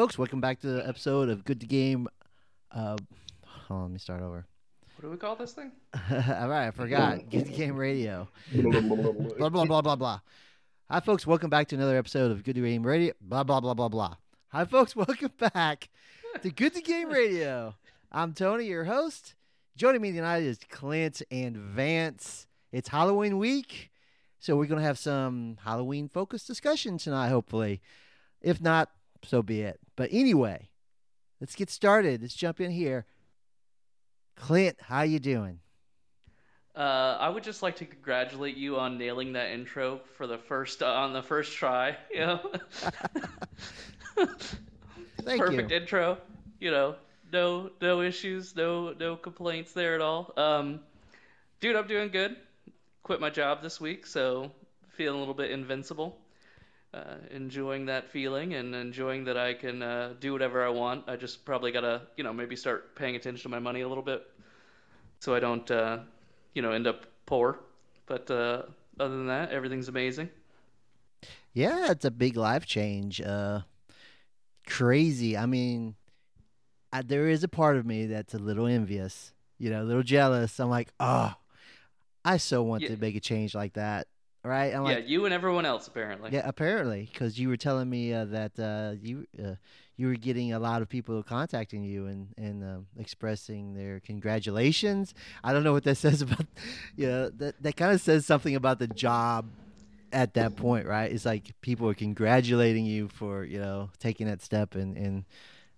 Hi, folks. Welcome back to the episode of Good to Game. Uh, hold on, let me start over. What do we call this thing? All right, I forgot. Good to Game Radio. blah blah blah blah blah. Hi, folks. Welcome back to another episode of Good to Game Radio. Blah blah blah blah blah. Hi, folks. Welcome back to Good to Game Radio. I'm Tony, your host. Joining me tonight is Clint and Vance. It's Halloween week, so we're gonna have some Halloween focused discussion tonight. Hopefully, if not, so be it. But anyway, let's get started. Let's jump in here. Clint, how you doing? Uh, I would just like to congratulate you on nailing that intro for the first uh, on the first try. You know, Thank perfect you. intro. You know, no no issues, no no complaints there at all. Um, dude, I'm doing good. Quit my job this week, so feeling a little bit invincible. Uh, enjoying that feeling and enjoying that I can uh, do whatever I want. I just probably gotta, you know, maybe start paying attention to my money a little bit, so I don't, uh, you know, end up poor. But uh, other than that, everything's amazing. Yeah, it's a big life change. Uh, crazy. I mean, I, there is a part of me that's a little envious, you know, a little jealous. I'm like, oh, I so want Yeah. to make a change like that, right? I'm yeah, like, you and everyone else apparently. yeah, apparently, because you were telling me uh, that uh, you uh, you were getting a lot of people contacting you and and um, expressing their congratulations. I don't know what that says about, you know, that that kind of says something about the job at that point, right? It's like people are congratulating you for you know taking that step and and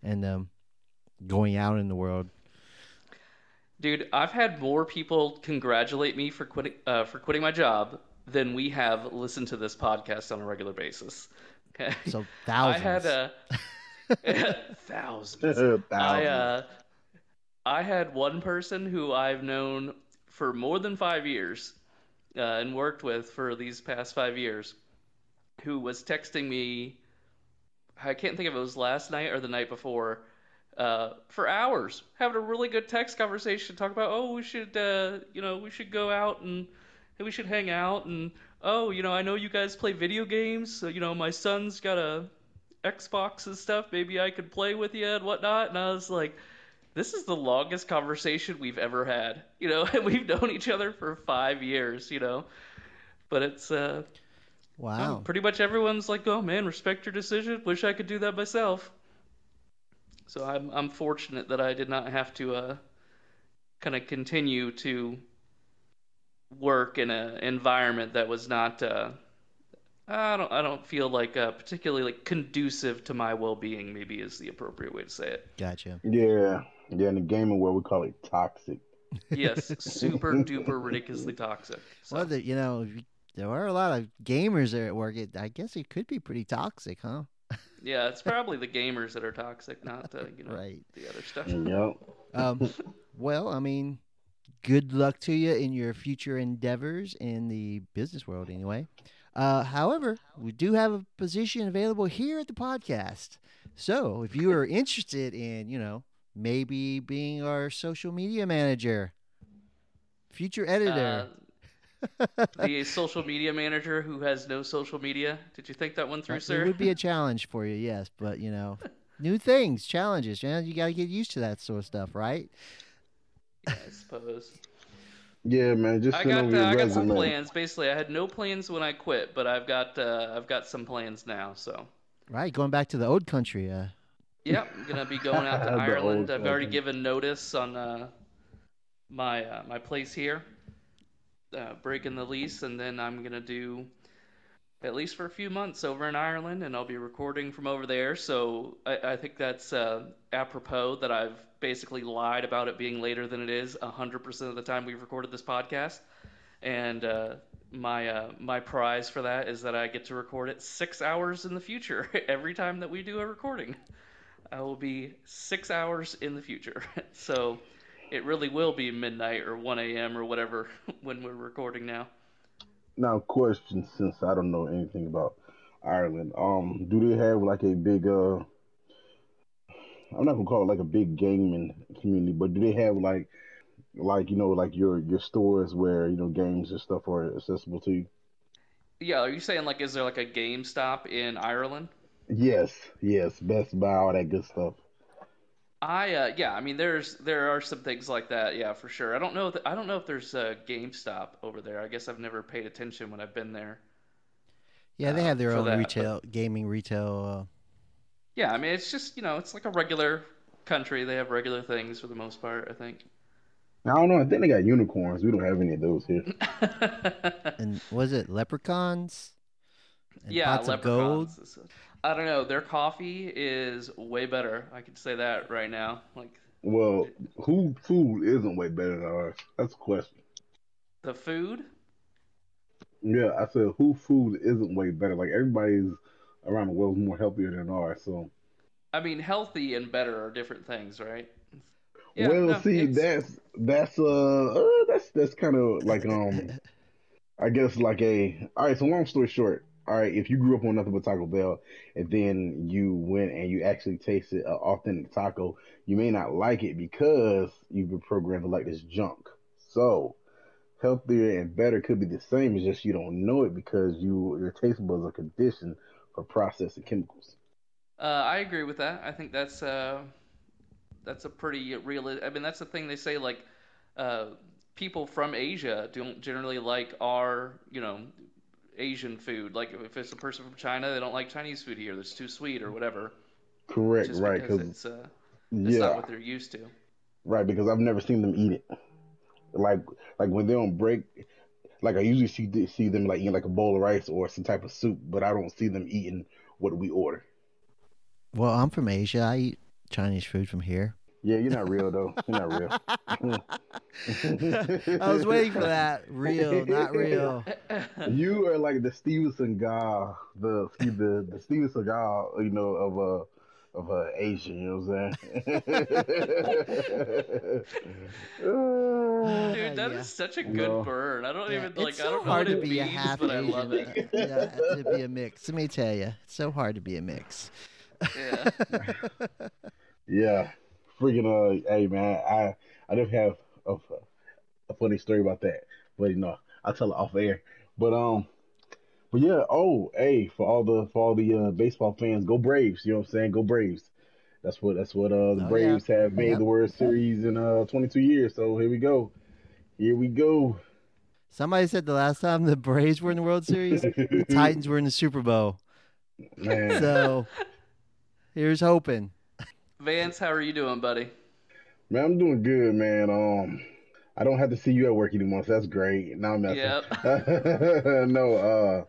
and um, going out in the world. Dude, I've had more people congratulate me for quitting uh, for quitting my job than we have listened to this podcast on a regular basis. Okay. So thousands. I had uh, thousands. Thousands. I uh, I had one person who I've known for more than five years uh, and worked with for these past five years, who was texting me. I can't think if it was last night or the night before, uh, for hours, having a really good text conversation, talk about oh we should uh, you know we should go out and, and we should hang out and oh you know I know you guys play video games, so you know my son's got a Xbox and stuff. Maybe I could play with you and whatnot. And I was like, this is the longest conversation we've ever had, you know, and we've known each other for five years, you know. But it's uh, wow. pretty much everyone's like, oh man, respect your decision. Wish I could do that myself. So I'm I'm fortunate that I did not have to uh, kind of continue to work in an environment that was not. Uh, I don't. I don't feel like uh, particularly like conducive to my well-being. Maybe is the appropriate way to say it. Gotcha. Yeah, yeah. In the gaming world, we call it toxic. Yes, super duper ridiculously toxic. So, Well, the, you know, there are a lot of gamers there at work. It, I guess it could be pretty toxic, huh? yeah, it's probably the gamers that are toxic, not uh, you know Right. the other stuff. Yep. Um, well, I mean, good luck to you in your future endeavors in the business world, anyway. Uh, however, we do have a position available here at the podcast. So if you are interested in, you know, maybe being our social media manager, future editor, Uh, the social media manager who has no social media. Did you think that one through, sir? It would be a challenge for you, yes. But you know, new things, challenges. You, know, you got to get used to that sort of stuff, right? I suppose. Yeah, man. Just I send got over uh, I got some plans. Basically, I had no plans when I quit, but I've got uh, I've got some plans now. So Right, going back to the old country. Uh, yeah, I'm gonna be going out to Ireland. I've already given notice on uh, my uh, my place here, uh, breaking the lease, and then I'm gonna do at least for a few months over in Ireland, and I'll be recording from over there. So I, I think that's uh, apropos that I've basically lied about it being later than it is 100% of the time we've recorded this podcast. And uh, my uh, my prize for that is that I get to record it six hours in the future every time that we do a recording. I will be six hours in the future, so it really will be midnight or 1 a.m. or whatever when we're recording now. Now, question: Since I don't know anything about Ireland, um, do they have like a big uh? I'm not gonna call it like a big gaming community, but do they have like, like you know, like your your stores where you know games and stuff are accessible to you? Yeah, are you saying like is there like a GameStop in Ireland? Yes, yes, Best Buy, all that good stuff. I uh, yeah, I mean there's there are some things like that, yeah, for sure. I don't know th- I don't know if there's a GameStop over there. I guess I've never paid attention when I've been there. Yeah, they Uh, have their own that, retail gaming retail. Uh, Yeah, I mean it's just you know it's like a regular country. They have regular things for the most part, I think. I don't know. I think they got unicorns. We don't have any of those here. and was it leprechauns? And yeah, pots of gold. I don't know. Their coffee is way better. I can say that right now. Like Well, who food isn't way better than ours? That's a question. the food. Yeah, I said who food isn't way better. Like everybody's around the world is more healthier than ours. So I mean, healthy and better are different things, right? Yeah, well, no, see, it's- that's that's uh, uh that's that's kind of like um, I guess like a all right. So long story short, all right, if you grew up on nothing but Taco Bell and then you went and you actually tasted an authentic taco, you may not like it because you've been programmed to like this junk. So healthier and better could be the same. It's just you don't know it because you your taste buds are conditioned for processing chemicals. Uh, I agree with that. I think that's uh, that's a pretty real. I mean, that's the thing they say. Like, uh, people from Asia don't generally like our, you know, Asian food. Like, if it's a person from China, they don't like Chinese food here. It's too sweet or whatever. Correct, Just right? because Because it's uh, it's yeah, not what they're used to. Right, because I've never seen them eat it. Like like when they're on break, like I usually see see them like eating like a bowl of rice or some type of soup, but I don't see them eating what we order. Well, I'm from Asia. I eat Chinese food from here. Yeah, you're not real though. You're not real. I was waiting for that. Real, not real. You are like the Stevenson guy, the the the Stevenson guy, you know, of uh of uh Asia, you know what I'm saying? Dude, that is Yeah. such a good No. burn. I don't Yeah, even like. it's I don't know hard what to it be a means, half but I Asian. love it. yeah, to be a mix. Let me tell you, it's so hard to be a mix. Yeah. Yeah, freaking uh, hey man, I I don't have a, a funny story about that, but you know I'll tell it off air. But um, but yeah, oh hey, for all the for all the uh, baseball fans, go Braves! You know what I'm saying? Go Braves! That's what that's what uh the Oh, Braves have made Yep. the World Series in uh 22 years. So here we go, here we go. Somebody said the last time the Braves were in the World Series, the Titans were in the Super Bowl. Man, So here's hoping. Vance, how are you doing, buddy? man, I'm doing good, man. Um, I don't have to see you at work anymore, so that's great. Now I'm messing. Yep. no, uh,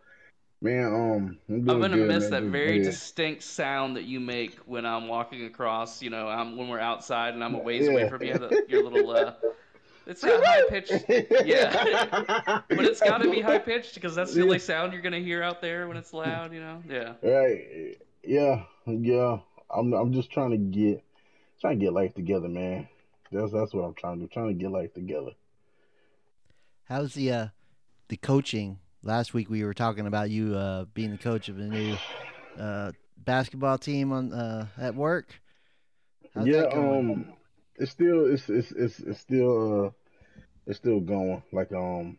man, um, I'm doing good. I'm gonna good, miss man. that very good. distinct sound that you make when I'm walking across. You know, I'm, when we're outside and I'm a ways away from you. The, your little, uh, it's not high pitched, yeah, but it's got to be high pitched because that's the only sound you're gonna hear out there when it's loud. You know, yeah. Right. Yeah. Yeah. I'm I'm just trying to get trying to get life together, man. That's that's what I'm trying to do. Trying to get life together. How's the uh, the coaching? Last week we were talking about you uh, being the coach of a new uh, basketball team on uh, at work. How's yeah, that going? um it's still it's it's it's it's still uh it's still going. Like um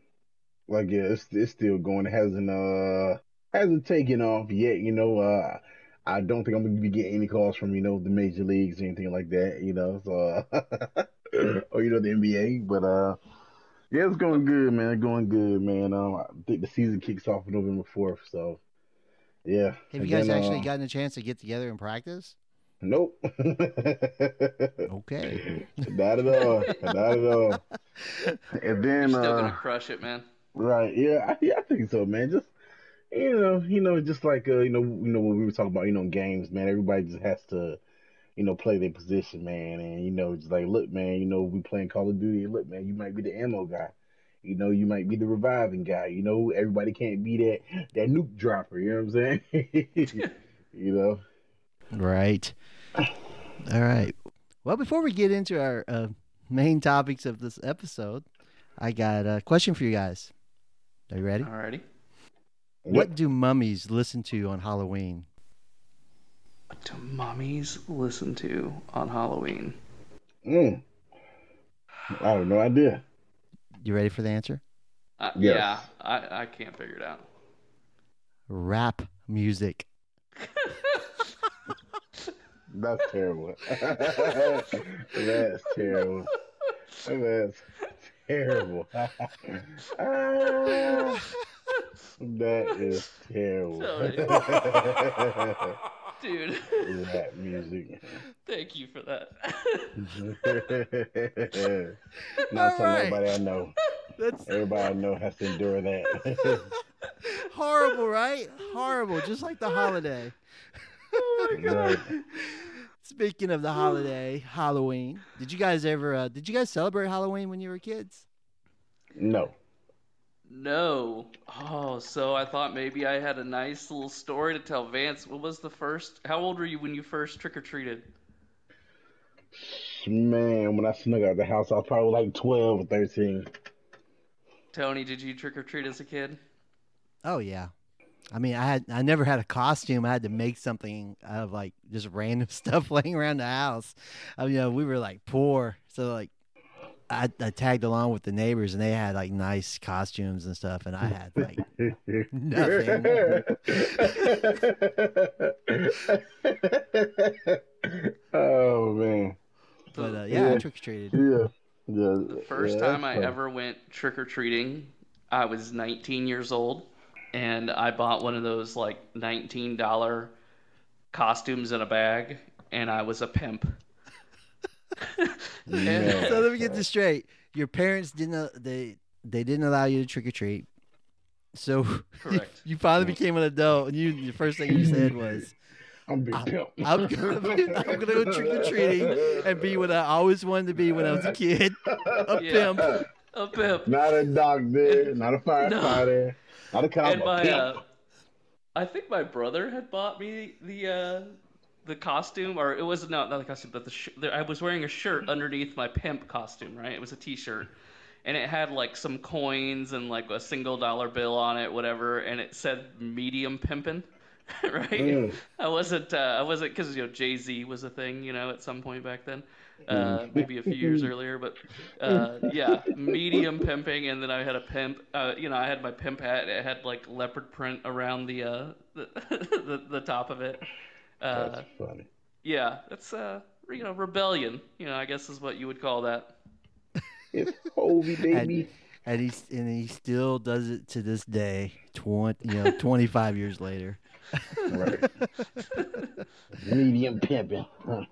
like yeah, it's it's still going. It hasn't uh hasn't taken off yet, you know. Uh I don't think I'm gonna be getting any calls from, you know, the major leagues or anything like that, you know, so or you know the NBA. But uh yeah, it's going good, man. It's going good, man. Um I think the season kicks off November fourth, so yeah. Have you And guys then, actually uh, gotten a chance to get together and practice? Nope. Okay. Not at all. Not at all. And You're then, still uh, gonna crush it, man. right? Yeah, I, yeah, I think so, man. Just you know, you know, just like uh, you know, you know, when we were talking about, you know, games, man. Everybody just has to, you know, play their position, man. And you know, just like, look, man, you know, we playing Call of Duty. Look, man, you might be the ammo guy. You know, you might be the reviving guy. You know, everybody can't be that that nuke dropper. You know what I'm saying? you know. Right. All right. Well, before we get into our uh, main topics of this episode, I got a question for you guys. Are you ready? Alrighty. What do mummies listen to on Halloween? What do mummies listen to on Halloween? Mm. I have no idea. You ready for the answer? Uh, Yes. Yeah, I, I can't figure it out. Rap music. That's terrible. That's terrible. That's terrible. That is terrible. Dude. Rap music. Thank you for that. Not All so right. everybody I know. That's Everybody I know has to endure that. horrible, right? Horrible, just like the holiday. Oh my Right. Speaking of the holiday, Halloween. Did you guys ever? Uh, did you guys celebrate Halloween when you were kids? No. No. Oh, so I thought maybe I had a nice little story to tell Vance. What was the first? How old were you when you first trick or treated? Man, when I snuck out of the house, I was probably like 12 or 13. Tony, did you trick or treat as a kid? Oh yeah. I mean, I had I never had a costume. I had to make something out of like just random stuff laying around the house. I mean, you know, we were like poor, so like I, I tagged along with the neighbors, and they had like nice costumes and stuff, and I had like Nothing. oh man. But uh, yeah, I Yeah. trick or treated. Yeah. Yeah. The first yeah, time I that's ever went trick or treating, I was 19 years old, and I bought one of those like $19 costumes in a bag, and I was a pimp. Man. So let me get this straight. Your parents didn't uh, they they didn't allow you to trick or treat. So Correct. you finally became an adult, and you the first thing you said was, I'm big I'm- pimp. I'm gonna be- I'm gonna go trick-or-treating and be what I always wanted to be when I was a kid, a Yeah. pimp. A pimp. Not a doctor, not a firefighter, not a cop. and a my pimp. uh, I think my brother had bought me the uh, the costume, or it was not not the costume, but the, sh- the I was wearing a shirt underneath my pimp costume, right? It was a T-shirt, and it had like some coins and like a single dollar bill on it, whatever, and it said medium pimpin'. right? Mm. I wasn't. Uh, I wasn't because you know Jay Z was a thing, you know, at some point back then, uh, maybe a few years earlier. But uh, yeah, medium pimping, and then I had a pimp. Uh, you know, I had my pimp hat. It had like leopard print around the uh, the, the the top of it. Uh, That's funny. yeah, that's uh, you know, rebellion. You know, I guess is what you would call that. It's Hovi, baby. And he and he still does it to this day, twenty you know twenty five years later. Right. Medium pimping. Huh.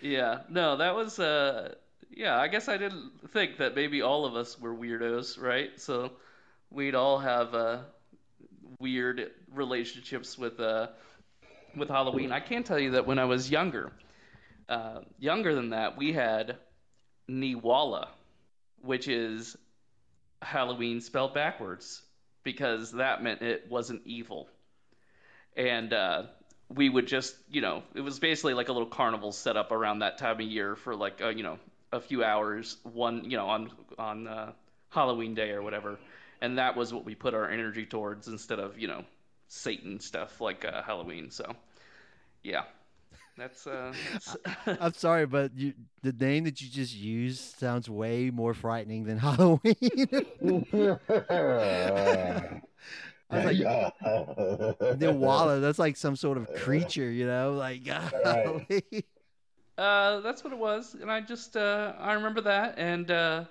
Yeah, no, that was uh yeah, I guess I didn't think that maybe all of us were weirdos, right? So we'd all have uh weird relationships with uh with Halloween. I can tell you that when I was younger, uh younger than that, we had Neewollah, which is Halloween spelled backwards because that meant it wasn't evil. And uh we would just, you know, it was basically like a little carnival set up around that time of year for like, uh, you know, a few hours, one, you know, on on uh, Halloween day or whatever, and that was what we put our energy towards instead of, you know, Satan stuff like uh, Halloween. So, yeah, that's. Uh, that's I'm sorry, but you, the name that you just used sounds way more frightening than Halloween. I was like, the Walla, that's like some sort of creature, you know, like Right. Uh, that's what it was, and I just uh, I remember that, and uh,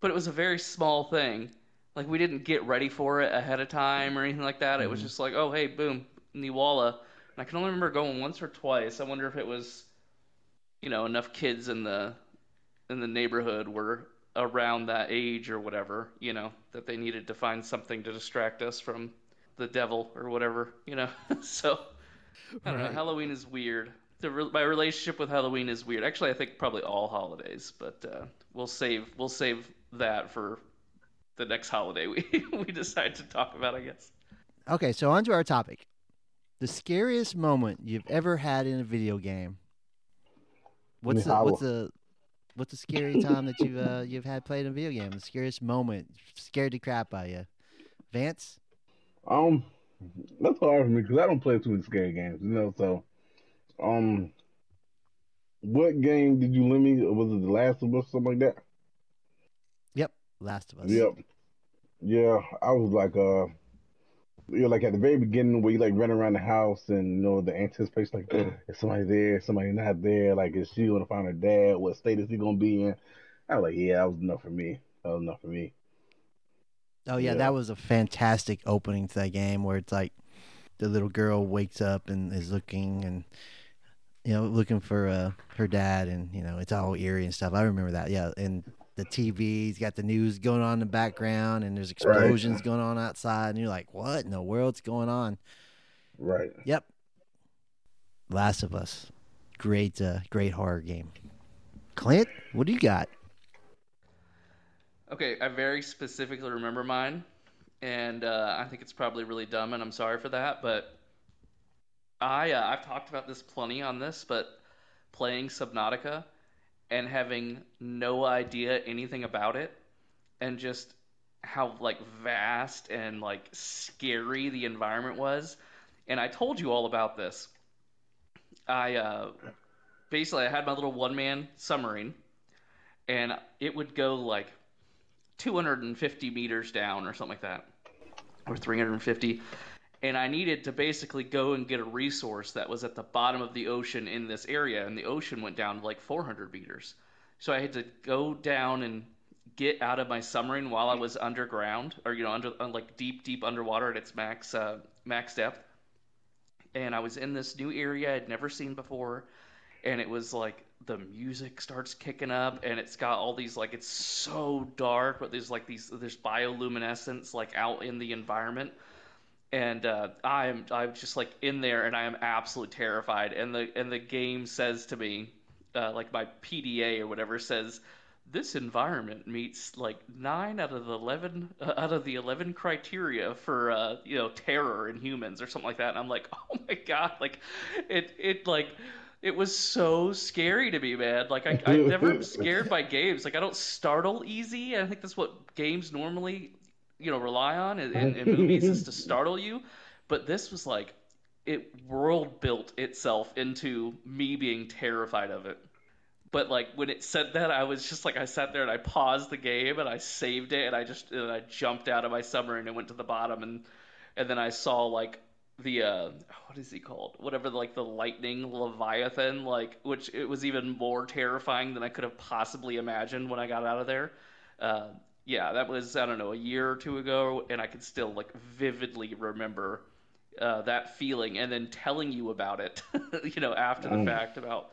but it was a very small thing. Like we didn't get ready for it ahead of time or anything like that. It was Mhm. just like, oh hey, boom, Neewollah. And I can only remember going once or twice. I wonder if it was, you know, enough kids in the in the neighborhood were around that age or whatever, you know, that they needed to find something to distract us from the devil or whatever, you know. so I don't know. Halloween is weird. The re- my relationship with Halloween is weird. Actually, I think probably all holidays, but uh, we'll save we'll save that for the next holiday we we decide to talk about. I guess. Okay, so on to our topic. The scariest moment you've ever had in a video game. What's the what's the what's the scary time that you've uh, you've had played a video game? The scariest moment, scared the crap out of you. Vance? Um, that's hard for me because I don't play too many scary games, you know. So, um, what game did you lend me? Was it The Last of Us, or something like that? Last of Us. Yep. Yeah, I was like, uh, you know, like at the very beginning where you like run around the house and you know the anticipation, like is somebody there, somebody not there, like is she gonna find her dad? What state is he gonna be in? I was like, yeah, that was enough for me. That was enough for me. Oh yeah, Yeah. that was a fantastic opening to that game where it's like the little girl wakes up and is looking and you know looking for uh, her dad and you know it's all eerie and stuff. I remember that. Yeah, and the TV's got the news going on in the background and there's explosions going on outside and you're like, what in the world's going on? Right. Yep. Last of Us, great, uh, great horror game. Clint, what do you got? Okay, I very specifically remember mine, and uh, I think it's probably really dumb, and I'm sorry for that. But I uh, I've talked about this plenty on this, but playing Subnautica and having no idea anything about it, and just how like vast and like scary the environment was, and I told you all about this. I uh, basically I had my little one man submarine, and it would go like 250 meters down or something like that, or 350. And I needed to basically go and get a resource that was at the bottom of the ocean in this area, and the ocean went down like 400 meters. So I had to go down and get out of my submarine while I was underground, or you know, under uh, like deep, deep underwater at its max uh, max depth. And I was in this new area I'd never seen before, and it was like the music starts kicking up and it's got all these like it's so dark but there's like these there's bioluminescence like out in the environment and uh, I'm I'm just like in there and I am absolutely terrified and the and the game says to me uh, like my PDA or whatever says this environment meets like nine out of the eleven uh, out of the eleven criteria for uh, you know terror in humans or something like that and I'm like oh my god like it it like it was so scary to me, man. Like I, I never am scared by games. Like I don't startle easy. I think that's what games normally, you know, rely on in, in, in movies is to startle you. But this was like, it world built itself into me being terrified of it. But like when it said that, I was just like, I sat there and I paused the game and I saved it and I just and I jumped out of my submarine and went to the bottom and and then I saw like the uh what is he called whatever like the lightning leviathan like which it was even more terrifying than i could have possibly imagined when i got out of there uh yeah that was i don't know a year or two ago and i can still like vividly remember uh that feeling and then telling you about it you know after the Mm. fact about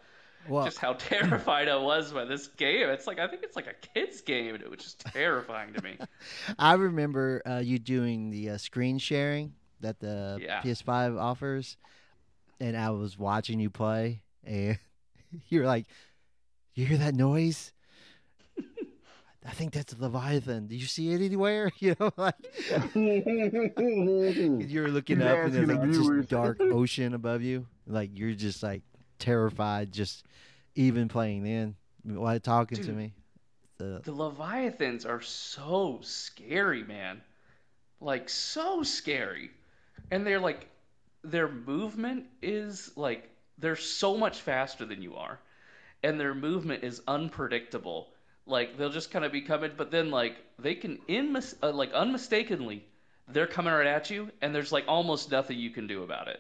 Well, just how terrified i was by this game it's like i think it's like a kid's game and it was just terrifying to me I remember uh, you doing the uh, screen sharing that the Yeah. PS5 offers, and I was watching you play, and you're like, "You hear that noise? I think that's a leviathan. Do you see it anywhere? You know, like you're looking He's up, and there's like this viewers. dark ocean above you. Like you're just like terrified, just even playing then while talking to me. The, The Leviathans are so scary, man. Like so scary. And they're like their movement is like they're so much faster than you are. And their movement is unpredictable. Like they'll just kind of be coming, but then like they can inmis- uh, like unmistakably they're coming right at you and there's like almost nothing you can do about it.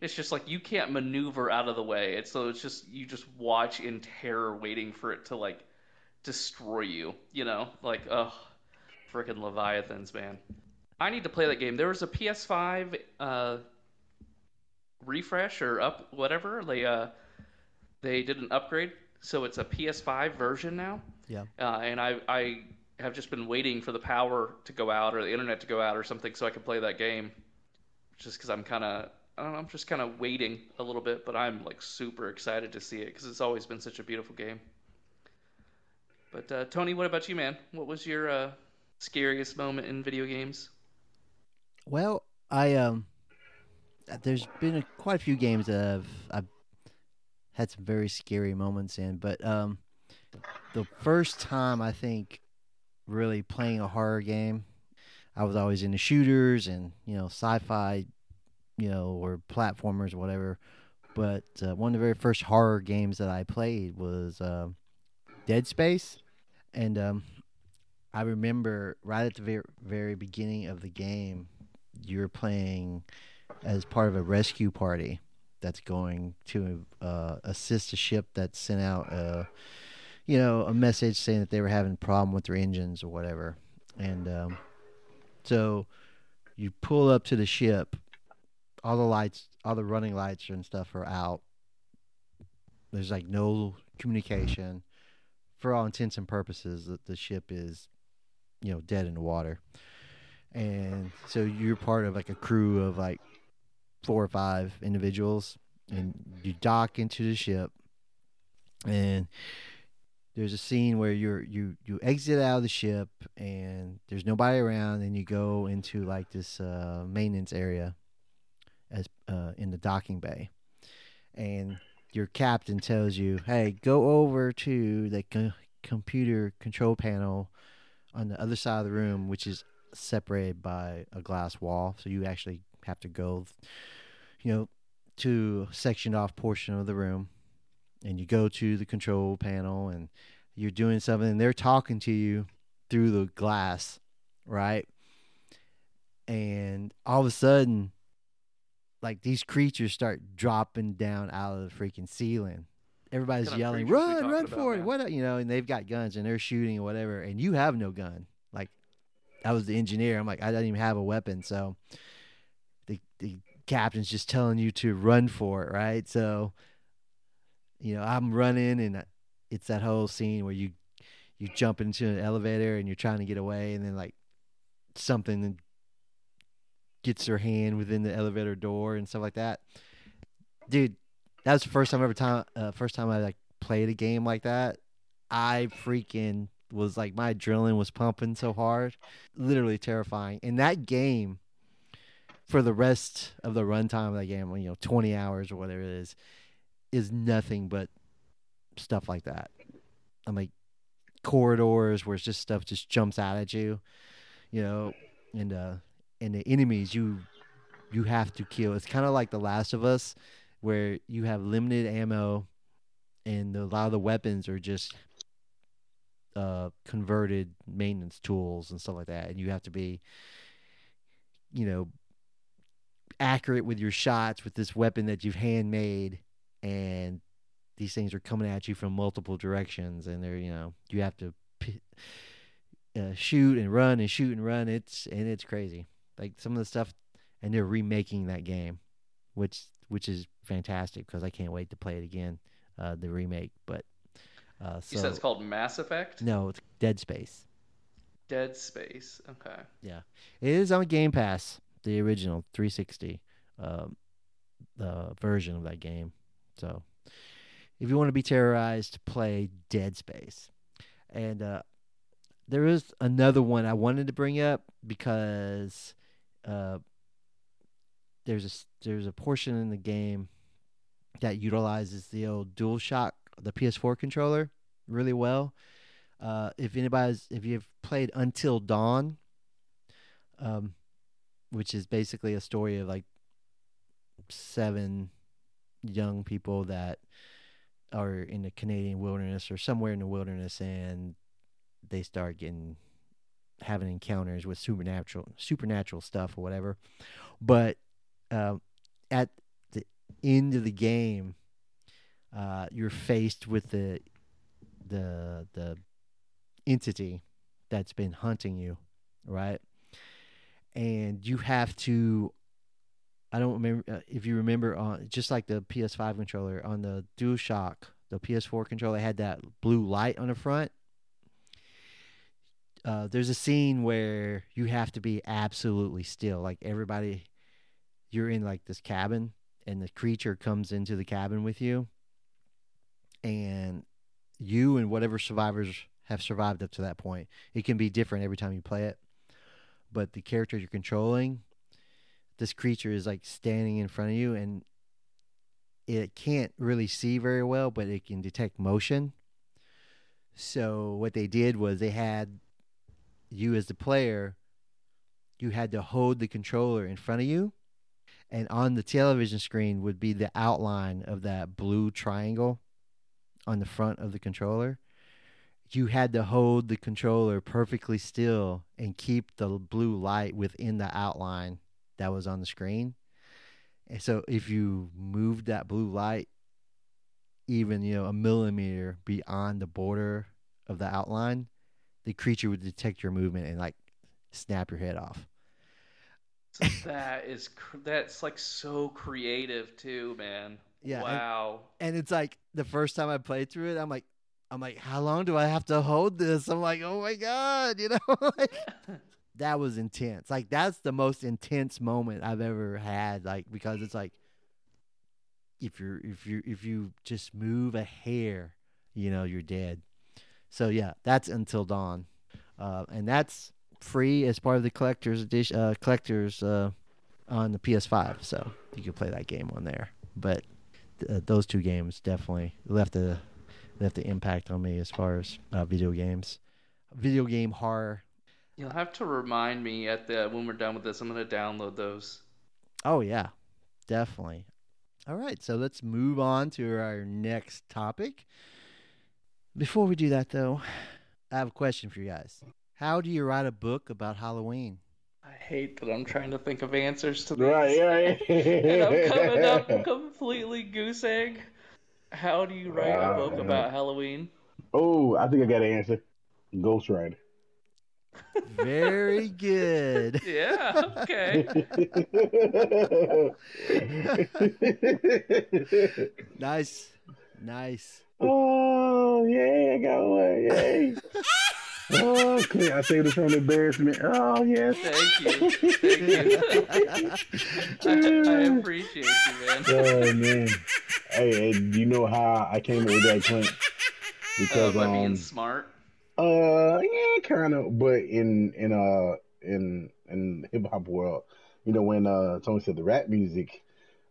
It's just like you can't maneuver out of the way. It's so it's just you just watch in terror waiting for it to like destroy you. You know, like oh, freaking leviathans, man. I need to play that game. There was a PS5 uh, refresh or up whatever. They uh, they did an upgrade, so it's a PS5 version now. Yeah. Uh, and I I have just been waiting for the power to go out or the internet to go out or something so I can play that game. Just because I'm kind of I don't know, I'm just kind of waiting a little bit, but I'm like super excited to see it because it's always been such a beautiful game. But uh, Tony, what about you, man? What was your uh, scariest moment in video games? Well, I um, there's been a, quite a few games that I've I've had some very scary moments in, but um, the first time I think really playing a horror game, I was always into shooters and you know sci-fi, you know, or platformers or whatever. But uh, one of the very first horror games that I played was uh, Dead Space, and um, I remember right at the very, very beginning of the game, you're playing as part of a rescue party that's going to uh, assist a ship that's sent out a, you know, a message saying that they were having a problem with their engines or whatever. And um, so you pull up to the ship, all the lights, all the running lights and stuff are out. There's like no communication. For all intents and purposes, the, the ship is, you know, dead in the water. And so you're part of like a crew of like four or five individuals, and you dock into the ship, and there's a scene where you're you you exit out of the ship and there's nobody around and you go into like this uh, maintenance area as uh, in the docking bay. And your captain tells you hey go over to the co- computer control panel on the other side of the room which is separated by a glass wall. So you actually have to go you know to sectioned off portion of the room and you go to the control panel and you're doing something and they're talking to you through the glass, right? And all of a sudden, like these creatures start dropping down out of the freaking ceiling. Everybody's yelling, "Run, run for it!" What you know? And they've got guns and they're shooting or whatever, and you have no gun. Like I was the engineer. I'm like, I don't even have a weapon, so the the captain's just telling you to run for it, right? So you know, I'm running, and it's that whole scene where you you jump into an elevator and you're trying to get away, and then like something gets your hand within the elevator door and stuff like that. Dude, that was the first time ever time uh, first time I like played a game like that. I freaking was like my adrenaline was pumping so hard, literally terrifying. And that game, for the rest of the runtime of that game, you know, twenty hours or whatever it is, is nothing but stuff like that. I'm like corridors where it's just stuff just jumps out at you, you know, and uh and the enemies you you have to kill. It's kind of like The Last of Us, where you have limited ammo, and a lot of the weapons are just uh converted maintenance tools and stuff like that, and you have to be, you know, accurate with your shots with this weapon that you've handmade, and these things are coming at you from multiple directions, and they're you know you have to. Uh, shoot and run and shoot and run. It's and it's crazy. Like some of the stuff, and they're remaking that game, which which is fantastic because I can't wait to play it again, uh, the remake. But uh, so you said it's called Mass Effect? no, it's Dead Space. Dead Space. Okay. Yeah, it is on Game Pass, the original 360 um, uh, version of that game. So if you want to be terrorized, play Dead Space. And uh, there is another one I wanted to bring up because uh, there's a there's a portion in the game that utilizes the old DualShock, the PS4 controller, really well. Uh, if anybody's if you've played Until Dawn, um, which is basically a story of like seven young people that are in the Canadian wilderness or somewhere in the wilderness, and they start getting having encounters with supernatural supernatural stuff or whatever. But um, at the end of the game, uh, you're faced with the the the entity that's been hunting you, right? And you have to. I don't remember uh, if you remember on just like the PS5 controller on the DualShock, the PS4 controller had that blue light on the front. Uh, there's a scene where you have to be absolutely still, like everybody. You're in like this cabin, and the creature comes into the cabin with you, and you and whatever survivors have survived up to that point. It can be different every time you play it, but the character you're controlling, this creature is like standing in front of you, and it can't really see very well, but it can detect motion. So what they did was they had you as the player, you had to hold the controller in front of you, and on the television screen would be the outline of that blue triangle on the front of the controller. You had to hold the controller perfectly still and keep the blue light within the outline that was on the screen. And so if you moved that blue light even, you know, a millimeter beyond the border of the outline, the creature would detect your movement and like snap your head off. So that is that's like so creative too, man. Yeah, and- Wow. And it's like the first time I played through it, I'm like, I'm like, how long do I have to hold this? I'm like, oh my god, you know, like, that was intense. Like that's the most intense moment I've ever had. Like because it's like, if you're if you if you just move a hair, you know, you're dead. So yeah, that's until dawn, uh, and that's free as part of the collector's edition, uh, collector's uh, on the PS5. So you can play that game on there. But uh, those two games definitely left a left the impact on me as far as uh, video games, video game horror. You'll have to remind me at the when we're done with this. I'm gonna download those. Oh yeah, definitely. All right, so let's move on to our next topic. Before we do that, though, I have a question for you guys. How do you write a book about Halloween? I hate that I'm trying to think of answers to these. Right, right. and I'm coming up completely goose egg. How do you write a uh, book about Halloween? Oh, I think I got an answer. Ghost Rider. Very good. Yeah, okay. nice, nice. oh yeah, I got one. Yay. oh, okay. I saved it from embarrassment. Oh yes. Thank you. Thank you. I, I appreciate you, man. Oh man. Hey, hey, do you know how I came up with that, Clint? Uh, Because by being um, smart. Uh, yeah, kind of, but in in uh in in hip hop world, you know, when uh Tony said the rap music,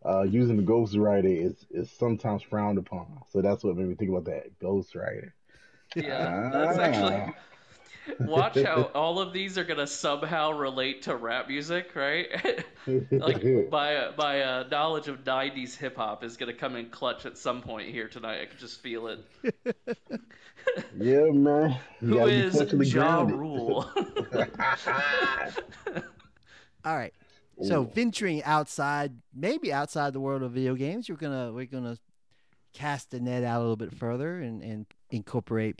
uh, using the Ghost Rider is is sometimes frowned upon. So that's what made me think about that Ghost Rider. Yeah, that's actually. Watch how all of these are gonna somehow relate to rap music, right? like my my uh, knowledge of '90s hip hop is gonna come in clutch at some point here tonight. I can just feel it. yeah, man. You Who gotta be is culturally Ja grounded. Rule? All right. So Ooh. venturing outside, maybe outside the world of video games, you're gonna we're gonna cast the net out a little bit further and, and incorporate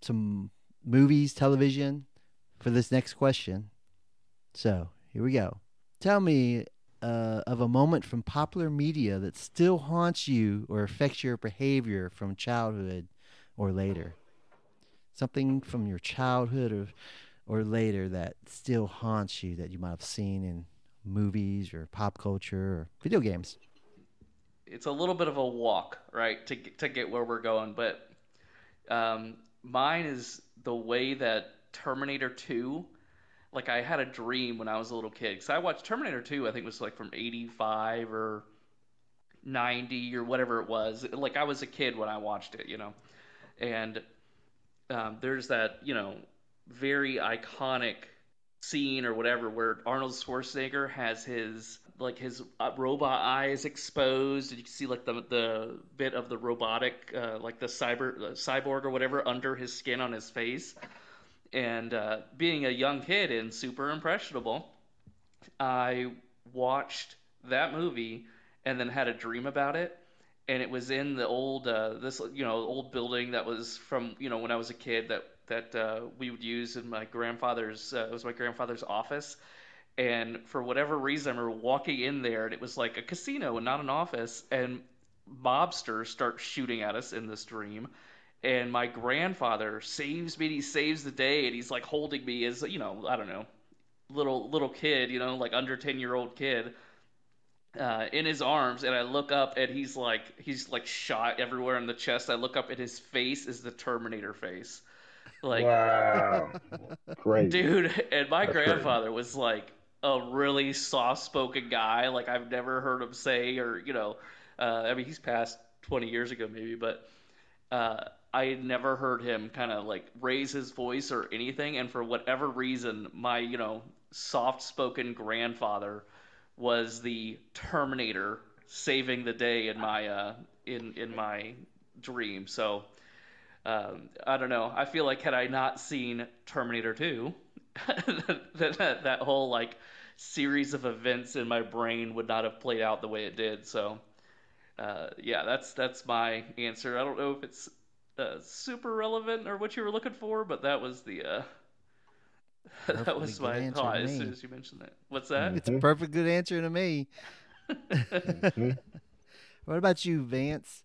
some movies, television for this next question. So here we go. Tell me uh, of a moment from popular media that still haunts you or affects your behavior from childhood or later. Something from your childhood or or later that still haunts you that you might have seen in movies or pop culture or video games. it's a little bit of a walk, right, to to get where we're going. But um, mine is the way that Terminator 2. Like I had a dream when I was a little kid because I watched Terminator 2. I think it was like from 85 or 90 or whatever it was. Like I was a kid when I watched it, you know. And um, there's that, you know, very iconic scene or whatever where Arnold Schwarzenegger has his like his uh, robot eyes exposed and you can see like the the bit of the robotic uh, like the cyber the cyborg or whatever under his skin on his face. And uh, being a young kid and super impressionable I watched that movie and then had a dream about it. And it was in the old uh, this you know old building that was from you know when I was a kid that that uh, we would use in my grandfather's uh, it was my grandfather's office and for whatever reason I remember walking in there and it was like a casino and not an office and mobsters start shooting at us in this dream and my grandfather saves me he saves the day and he's like holding me as you know I don't know little little kid you know like under 10 year old kid uh, in his arms, and I look up, and he's like he's like shot everywhere in the chest. I look up, and his face is the Terminator face, like wow, great. dude. And my That's crazy. grandfather was like a really soft spoken guy. Like I've never heard him say, or you know, uh, I mean he's passed twenty years ago maybe, but uh, I had never heard him kind of like raise his voice or anything. And for whatever reason, my you know soft spoken grandfather was the Terminator saving the day in my uh, in in my dream. So um, I don't know. I feel like had I not seen Terminator 2, that, that that whole like series of events in my brain would not have played out the way it did. So, uh, yeah, that's that's my answer. I don't know if it's uh, super relevant or what you were looking for, but that was the uh, that was my thought as soon as you mentioned that. What's that? It's a perfect good answer to me. Mm-hmm. what about you, Vance?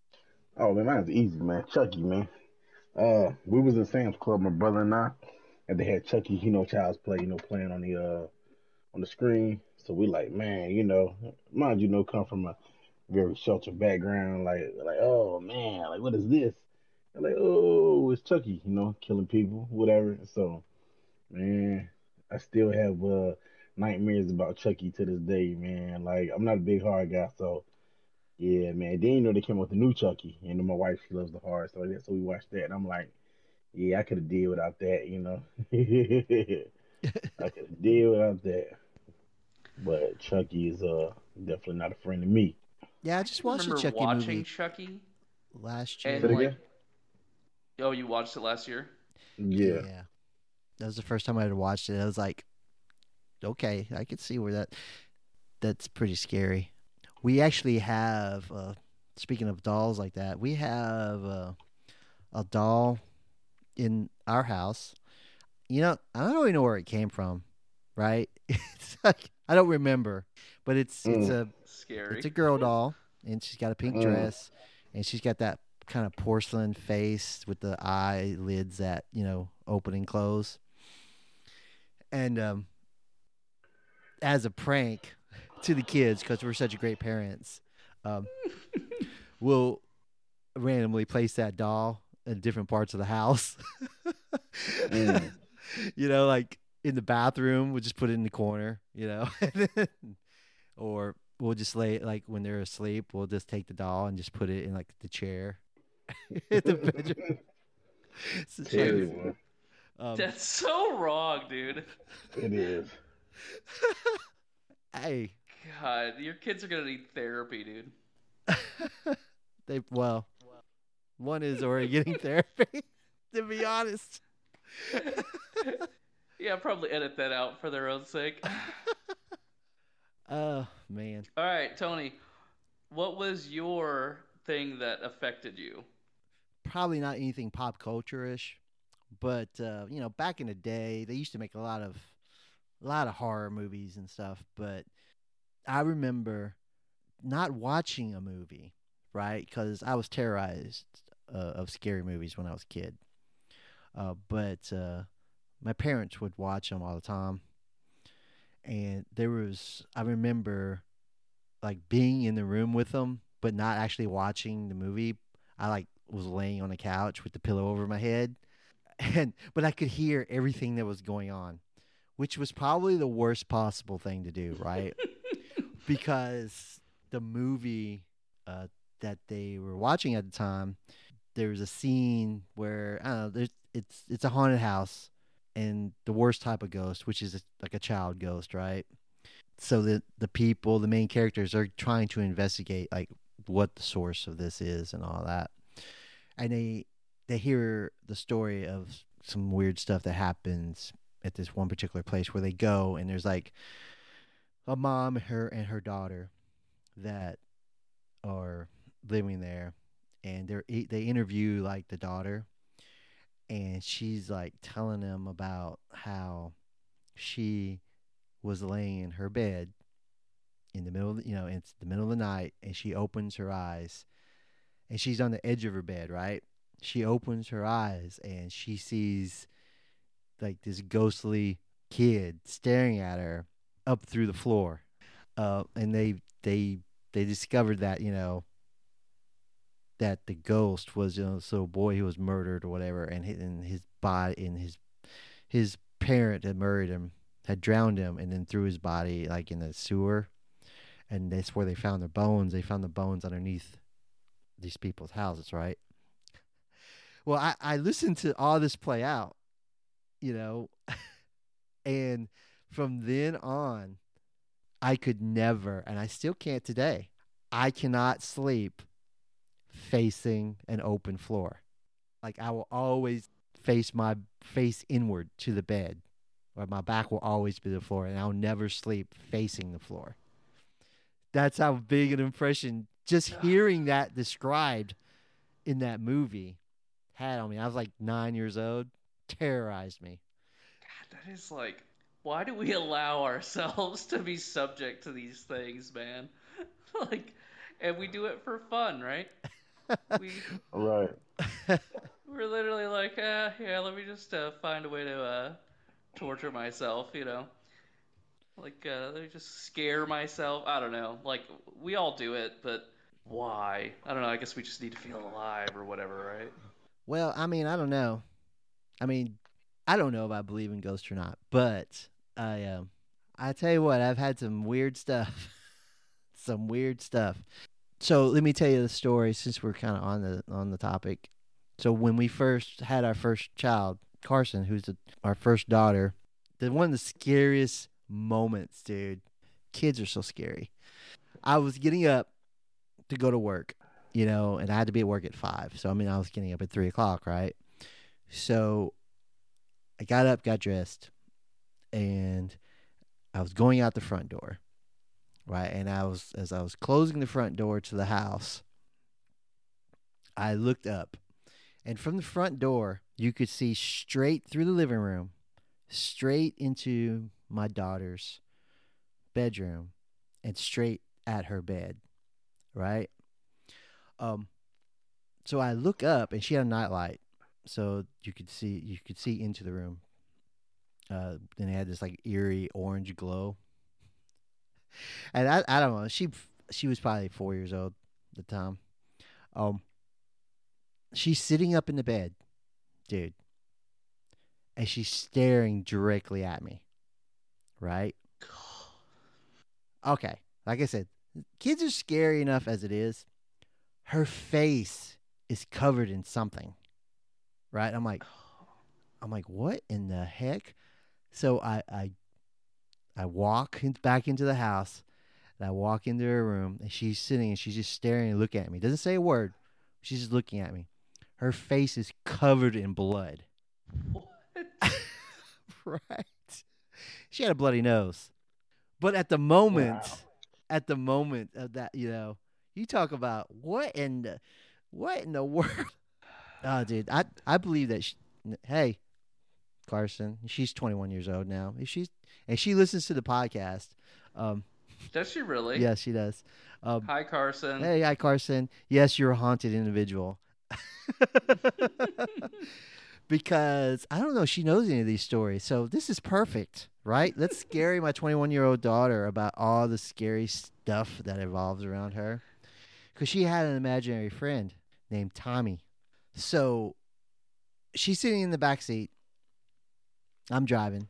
Oh man, mine's easy, man. Chucky, man. Uh, we was in Sam's Club, my brother and I, and they had Chucky, you know, Child's Play, you know, playing on the uh on the screen. So we like, man, you know, mind you, know, come from a very sheltered background, like, like, oh man, like, what is this? And like, oh, it's Chucky, you know, killing people, whatever. So, man, I still have uh nightmares about Chucky to this day, man. Like, I'm not a big horror guy, so yeah, man. Then you know they came out with the new Chucky, and my wife she loves the horror, so that so we watched that, and I'm like, yeah, I could have deal without that, you know. I could have deal without that. But Chucky is uh definitely not a friend to me. Yeah, I just watched remember a Chucky watching movie Chucky. last year. And like, oh, you watched it last year? Yeah. That was the first time I had watched it. I was like, okay, I could see where that that's pretty scary. We actually have uh speaking of dolls like that, we have uh, a doll in our house. You know, I don't really know where it came from, right? It's like I don't remember, but it's it's Mm. a Scary. it's a girl doll, and she's got a pink Mm. dress, and she's got that kind of porcelain face with the eyelids that you know open and close. And um, as a prank to the kids, because we're such great parents, um, we'll randomly place that doll in different parts of the house. Mm. You know, like in the bathroom, we'll just put it in the corner. You know, or we'll just lay it like when they're asleep, we'll just take the doll and just put it in like the chair in the bedroom. It's a Tell you shame. what, Um, That's so wrong, dude. it is. hey, God, your kids are gonna need therapy, dude. they well, one is already getting therapy. To be honest, yeah, probably edit that out for their own sake. oh man, All right, Tony, what was your thing that affected you? probably not anything pop culture ish, but uh, you know, back in the day, they used to make a lot of a lot of horror movies and stuff. But I remember not watching a movie, right? Because I was terrorized uh, of scary movies when I was a kid. Uh, but uh, my parents would watch them all the time, and there was I remember like being in the room with them, but not actually watching the movie. I like was laying on the couch with the pillow over my head, and but I could hear everything that was going on, which was probably the worst possible thing to do, right? because the movie uh, that they were watching at the time, there was a scene where I don't know. It's it's a haunted house, and the worst type of ghost, which is like a child ghost, right? So the the people, the main characters, are trying to investigate like what the source of this is and all that, and they they hear the story of some weird stuff that happens at this one particular place where they go, and there's like a mom, her and her daughter that are living there, and they're e, they interview like the daughter, and she's like telling them about how she was laying in her bed in the middle of the, you know it's the middle of the night and she opens her eyes and she's on the edge of her bed right? She opens her eyes and she sees like this ghostly kid staring at her up through the floor uh, and they they they discovered that you know that the ghost was you know so boy who was murdered or whatever and his, and his body and his his parent had murdered him had drowned him and then threw his body like in the sewer. And that's where they found their bones. They found the bones underneath these people's houses right? Well i i listened to all this play out you know and from then on i could never and i still can't today i cannot sleep facing an open floor like i will always face my face inward to the bed or my back will always be the floor, and I'll never sleep facing the floor. That's how big an impression just hearing that described in that movie had on me. I was like nine years old, terrorized me. God, that is like, why do we allow ourselves to be subject to these things, man? like, and we do it for fun, right? We Right. we're literally like, uh, yeah, let me just uh, find a way to uh, torture myself, you know. Like, uh, let me just scare myself. I don't know. Like, we all do it, but why? I don't know. I guess we just need to feel alive or whatever, right? Well, I mean, I don't know. I mean, I don't know if I believe in ghosts or not, but I um I tell you what, I've had some weird stuff. some weird stuff. So let me tell you the story since we're kind of on the on the topic. So when we first had our first child, Carson, who's the, our first daughter, the one of the scariest moments, dude. Kids are so scary. I was getting up to go to work, you know, and I had to be at work at five. So I mean, I was getting up at three o'clock, right? So I got up, got dressed, and I was going out the front door, right? And I was as I was closing the front door to the house, I looked up, and from the front door, you could see straight through the living room, straight into my daughter's bedroom, and straight at her bed, right? Um, so I look up, and she had a nightlight, so you could see you could see into the room. Uh, and it had this like eerie orange glow. And I, I don't know. She she was probably four years old at the time. Um, she's sitting up in the bed, dude, and she's staring directly at me. Right? Okay. Like I said, kids are scary enough as it is. Her face is covered in something. Right? I'm like, I'm like, what in the heck? So I I I walk in, back into the house and I walk into her room and she's sitting and she's just staring and looking at me. Doesn't say a word. She's just looking at me. Her face is covered in blood. What? right. She had a bloody nose. But at the moment, Wow. at the moment of that, you know, you talk about what in the what in the world? Oh, dude, I I believe that. She, hey, Carson, she's 21 years old now. If she's and she listens to the podcast. Um, Does she really? yes, she does. Um, Hi, Carson. hey, hi, Carson. Yes, you're a haunted individual. because I don't know if she knows any of these stories. So this is perfect, right? Let's scare my 21 year old daughter about all the scary stuff that evolves around her. Because she had an imaginary friend named Tommy. So she's sitting in the back seat. I'm driving.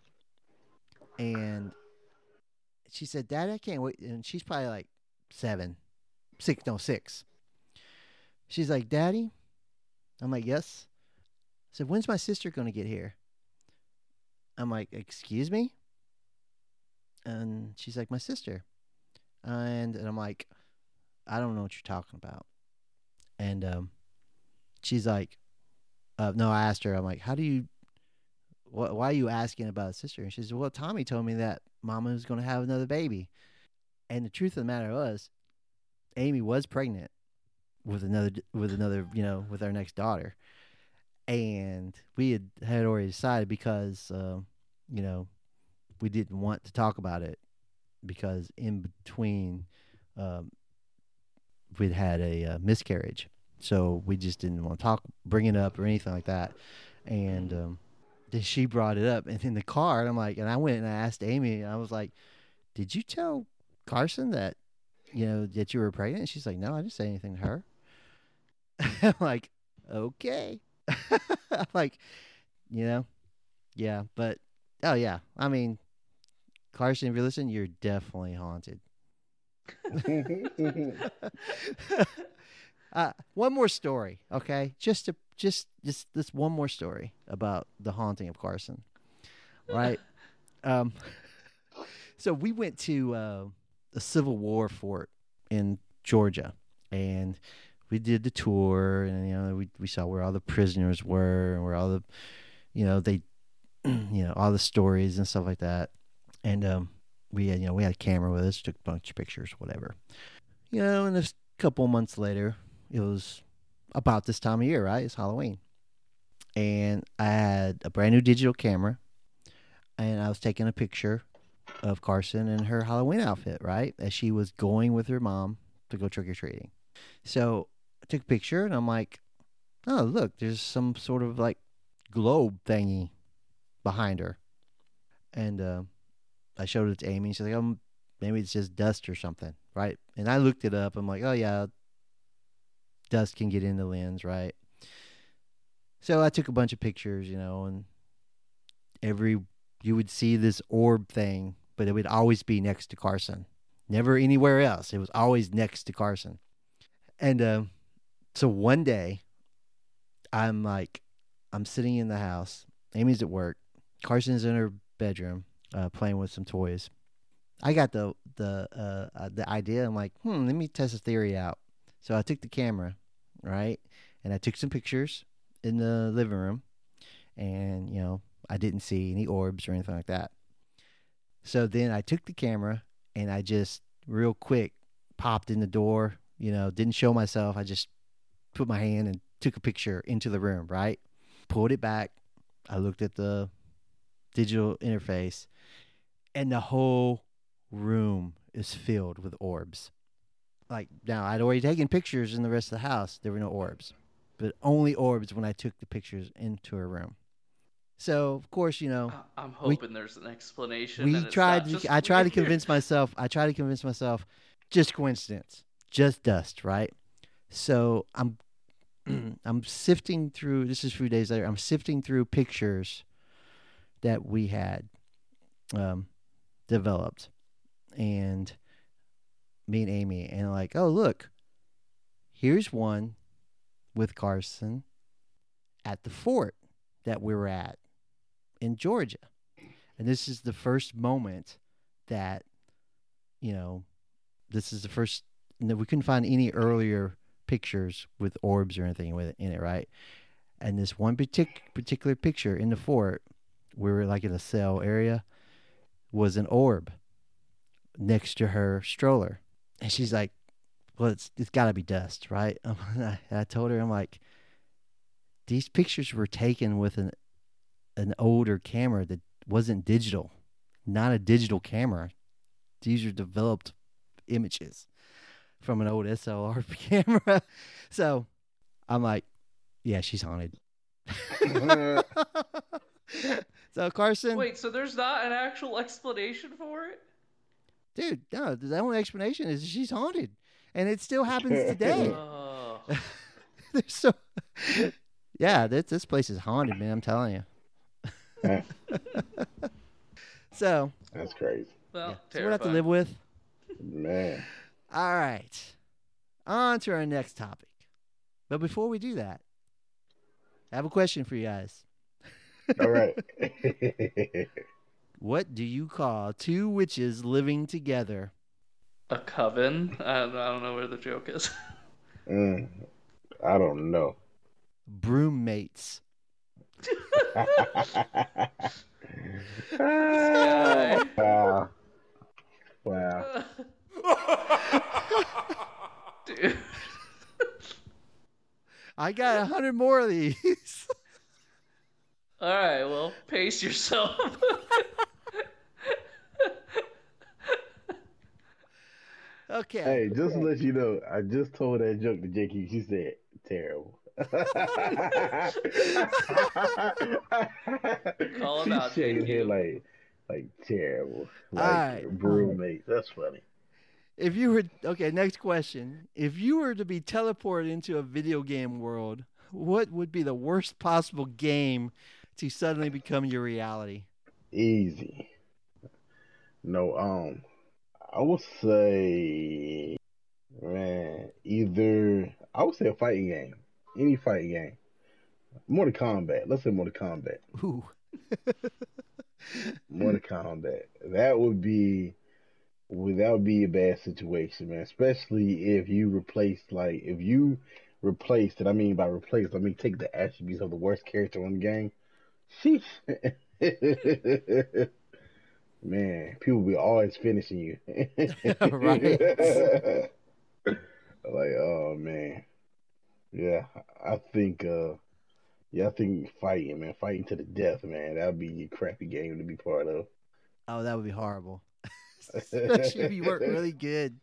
And she said, Dad, I can't wait. And she's probably like seven, six, no, six. She's like, Daddy? I'm like, yes. I said, when's my sister to get here? I'm like, excuse me? And she's like, my sister. And, and I'm like, I don't know what you're talking about. And um, she's like, uh, no, I asked her, I'm like, how do you, wh- why are you asking about a sister? And she said, well, Tommy told me that mama was going to have another baby. And the truth of the matter was, Amy was pregnant with another with another you know with our next daughter, and we had had already decided because um, you know we didn't want to talk about it because in between um, we'd had a uh, miscarriage, so we just didn't want to talk bring it up or anything like that, and um, then she brought it up and in the car and I'm like and I went and I asked Amy and I was like, did you tell Carson that you know that you were pregnant? And she's like, no, I didn't say anything to her. I'm like, okay. I'm like, you know, yeah, but oh yeah, I mean, Carson, if you listen, you're definitely haunted. uh, one more story, okay? Just to just just this one more story about the haunting of Carson, right? um, so we went to uh, a Civil War fort in Georgia, and we did the tour, and you know we we saw where all the prisoners were and where all the, you know they you know all the stories and stuff like that. And um, we had you know we had a camera with us, took a bunch of pictures, whatever. You know, and a couple months later, it was about this time of year, right? It's Halloween, and I had a brand new digital camera, and I was taking a picture of Carson in her Halloween outfit, right, as she was going with her mom to go trick or treating. So I took a picture, and I'm like, oh look, there's some sort of like globe thingy behind her, and uh, I showed it to Amy. She's like, "Oh, maybe it's just dust or something, right?" And I looked it up. I'm like, "Oh yeah, dust can get in the lens, right?" So I took a bunch of pictures, you know, and every you would see this orb thing, but it would always be next to Carson, never anywhere else. It was always next to Carson, and uh, so one day, I'm like, I'm sitting in the house. Amy's at work. Carson's in her bedroom uh, playing with some toys. I got the the uh, uh, the idea. I'm like, hmm, let me test a theory out. So I took the camera, right, and I took some pictures in the living room, and you know, I didn't see any orbs or anything like that. So then I took the camera and I just real quick popped in the door. You know, didn't show myself. I just put my hand and took a picture into the room. Right, pulled it back. I looked at the digital interface, and the whole room is filled with orbs. Like now, I'd already taken pictures in the rest of the house. There were no orbs, but only orbs when I took the pictures into her room. So of course, you know, I'm hoping there's an explanation. we tried. To, I tried to convince myself. I tried to convince myself, just coincidence, just dust, right? So I'm, I'm sifting through. This is a few days later. I'm sifting through pictures that we had um, developed, and me and Amy, and like, oh look, here's one with Carson at the fort that we were at in Georgia. And this is the first moment that, you know, this is the first, no, we couldn't find any earlier pictures with orbs or anything with it, in it, right? And this one partic- particular picture in the fort, we were like in a cell area, was an orb next to her stroller. And she's like, well, it's, it's got to be dust, right? I, I told her, I'm like, these pictures were taken with an an older camera that wasn't digital, not a digital camera. These are developed images from an old SLR camera. So I'm like, yeah, she's haunted. so Carson, Wait, so there's not an actual explanation for it? Dude, no, the only explanation is she's haunted, and it still happens today. Oh. There's so, yeah, this this place is haunted, man. I'm telling you. so, That's crazy, well, yeah. so we have to live with. man. All right. On to our next topic. But before we do that, I have a question for you guys. All right. What do you call two witches living together? A coven? I don't, I don't know where the joke is. mm, I don't know. Broommates. guy. wow. Wow. Dude. I got a hundred more of these. All right, well, pace yourself. okay. Hey, just to let you know, I just told that joke to Jakey. She said terrible. Call him She out, shaking her like, like terrible. Like Alright. roommate. That's funny. If you were okay, next question. If you were to be teleported into a video game world, what would be the worst possible game to suddenly become your reality? Easy. No, um, I would say, man, either I would say a fighting game, any fighting game, Mortal Kombat. Let's say Mortal Kombat. Ooh. Mortal Kombat. That would be, would that would be a bad situation, man. Especially if you replace, like, if you replace, and I mean by replace, I mean take the attributes of the worst character in the game. Sheesh. Man, people be always finishing you. Right. like, oh man. Yeah, I think uh yeah, I think fighting, man, fighting to the death, man, that'd be a crappy game to be part of. Oh, that would be horrible. Especially if you work really good.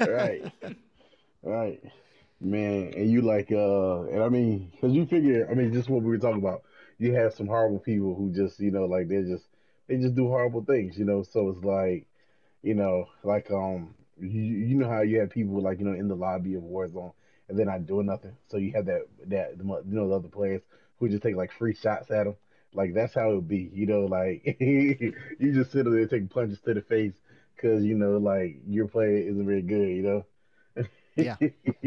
right. Right. Man, and you like uh and I mean, cuz you figure, I mean, just what we were talking about. You have some horrible people who just, you know, like they're just they just do horrible things, you know. So it's like, you know, like um you, you know how you have people like, you know, in the lobby of Warzone and they're not doing nothing. So you have that that you know the other players who just take like free shots at them. Like that's how it would be, you know. Like you just sit there and take punches to the face because you know, like your player isn't very good, you know. Yeah.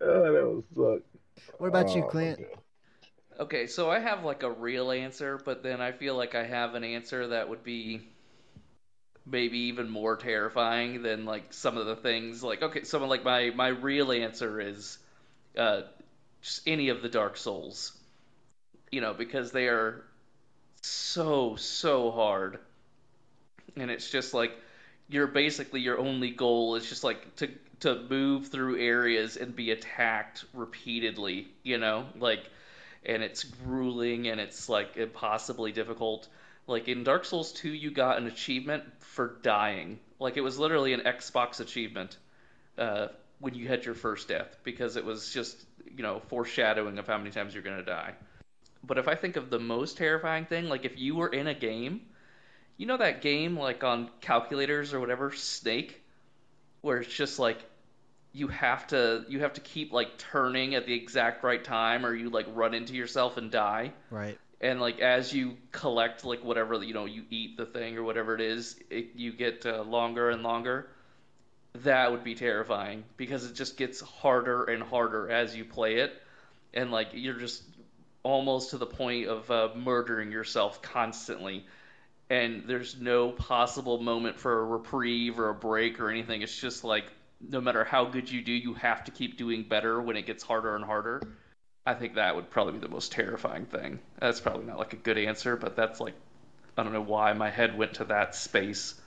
oh, that would suck. What about you, Oh, Clint? okay. Okay, so I have like a real answer, but then I feel like I have an answer that would be maybe even more terrifying than like some of the things like okay, someone like my my real answer is uh just any of the Dark Souls. You know, because they are so so hard. And it's just like you're basically your only goal is just like to to move through areas and be attacked repeatedly, you know? Like and it's grueling and it's like impossibly difficult. Like in Dark Souls 2, you got an achievement for dying. Like it was literally an Xbox achievement uh, when you had your first death because it was just, you know, foreshadowing of how many times you're going to die. But if I think of the most terrifying thing, like if you were in a game, you know that game like on calculators or whatever, Snake, where it's just like you have to you have to keep like turning at the exact right time or you like run into yourself and die. Right. and like as you collect like whatever you know you eat the thing or whatever it is it, you get uh, longer and longer. That would be terrifying because it just gets harder and harder as you play it. And like you're just almost to the point of uh, murdering yourself constantly. And there's no possible moment for a reprieve or a break or anything. It's just like no matter how good you do you have to keep doing better when it gets harder and harder I think that would probably be the most terrifying thing. That's probably not like a good answer, but that's like I don't know why my head went to that space.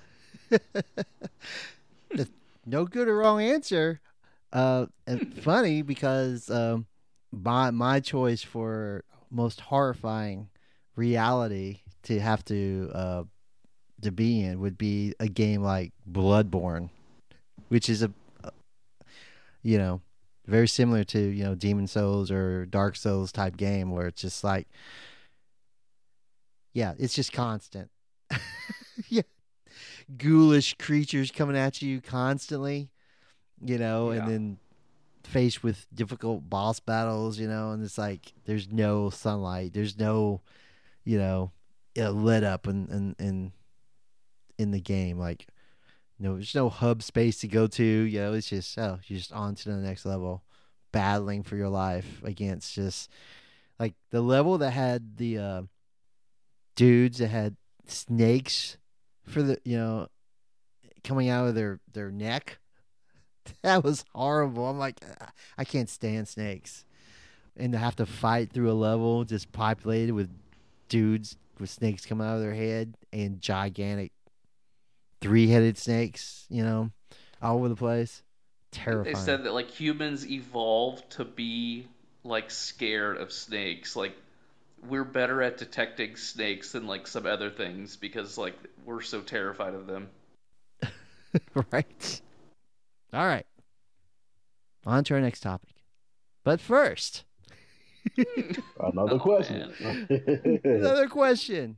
No good or wrong answer. Uh, and funny because um, my my choice for most horrifying reality to have to uh, to be in would be a game like Bloodborne, which is a you know very similar to you know Demon Souls or Dark Souls type game where it's just like yeah, it's just constant. yeah. Ghoulish creatures coming at you constantly, you know, Yeah. and then faced with difficult boss battles, you know, and it's like there's no sunlight, there's no, you know, lit up in in in, in the game. Like, no, there's no hub space to go to. You know, it's just oh, you're just on to the next level, battling for your life against just like the level that had the uh, dudes that had snakes for the you know coming out of their their neck. That was horrible. I'm like, "Ah, I can't stand snakes, and to have to fight through a level just populated with dudes with snakes coming out of their head and gigantic three-headed snakes, you know, all over the place. Terrifying. They said that like humans evolved to be like scared of snakes. Like we're better at detecting snakes than like some other things because like we're so terrified of them. right. All right. On to our next topic. But first, Another Oh, question. another question.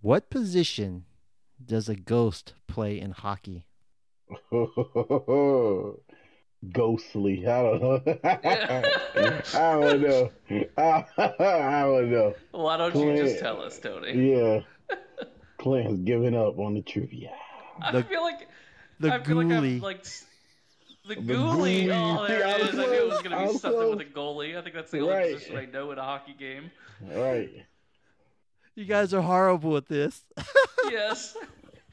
What position does a ghost play in hockey? Ghostly. I don't know. I don't know. I, I don't know. Why don't you just tell us, Tony? Yeah. Clint has given up on the trivia. I feel like The I feel like ghoulie. I'm like the The goalie. goalie. Oh, there See, I it was. I knew it was gonna I be was something with a goalie. I think that's the only Right. position I know in a hockey game. Right. You guys are horrible at this. Yes.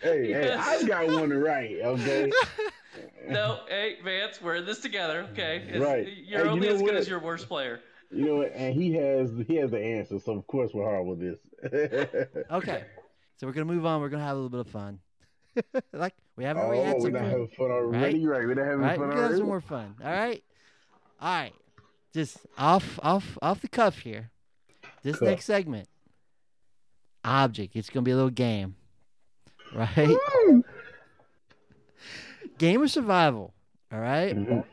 Hey, hey, Yes. I got one right, okay? No, hey Vance, we're in this together. Okay, It's- Right. You're Hey, you only know as good as your worst player. You know, what? and he has he has the answer, so of course we're horrible with this. Okay. So we're gonna move on. We're gonna have a little bit of fun. like we haven't already oh, had we're not fun. having fun already, right? We're not having right? fun We're gonna have already. some more fun. All right. All right. Just off off off the cuff here. This Cuff. next segment. Object. It's gonna be a little game. Right? game of survival. All right? Mhm.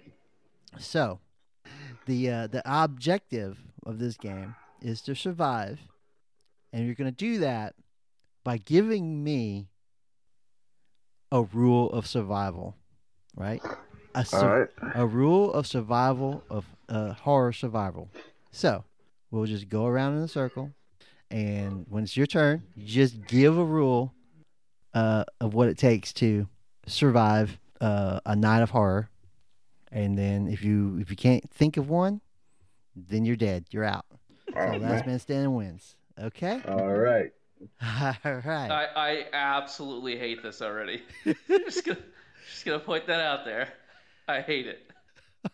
So, the uh, the objective of this game is to survive, and you're going to do that by giving me a rule of survival, right? A, right. a rule of survival of uh, horror survival. So, we'll just go around in a circle, and when it's your turn, you just give a rule uh, of what it takes to survive uh, a night of horror and then if you if you can't think of one, then you're dead. You're out. So All last man standing wins. Okay. All right. All right. I, I absolutely hate this already. just gonna just gonna point that out there. I hate it.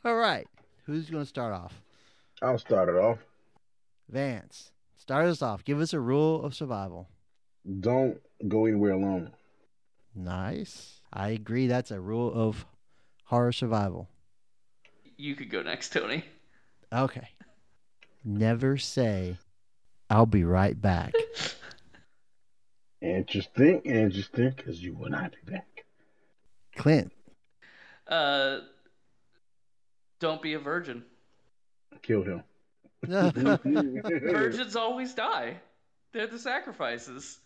All right. Who's going to start off? I'll start it off. Vance. Start us off. Give us a rule of survival. Don't go anywhere alone. Nice. I agree. That's a rule of horror survival. You could go next, Tony. Okay. Never say, "I'll be right back." Interesting, interesting, because you will not be back. Clint. Uh, don't be a virgin. Kill him. Virgins always die. They're the sacrifices.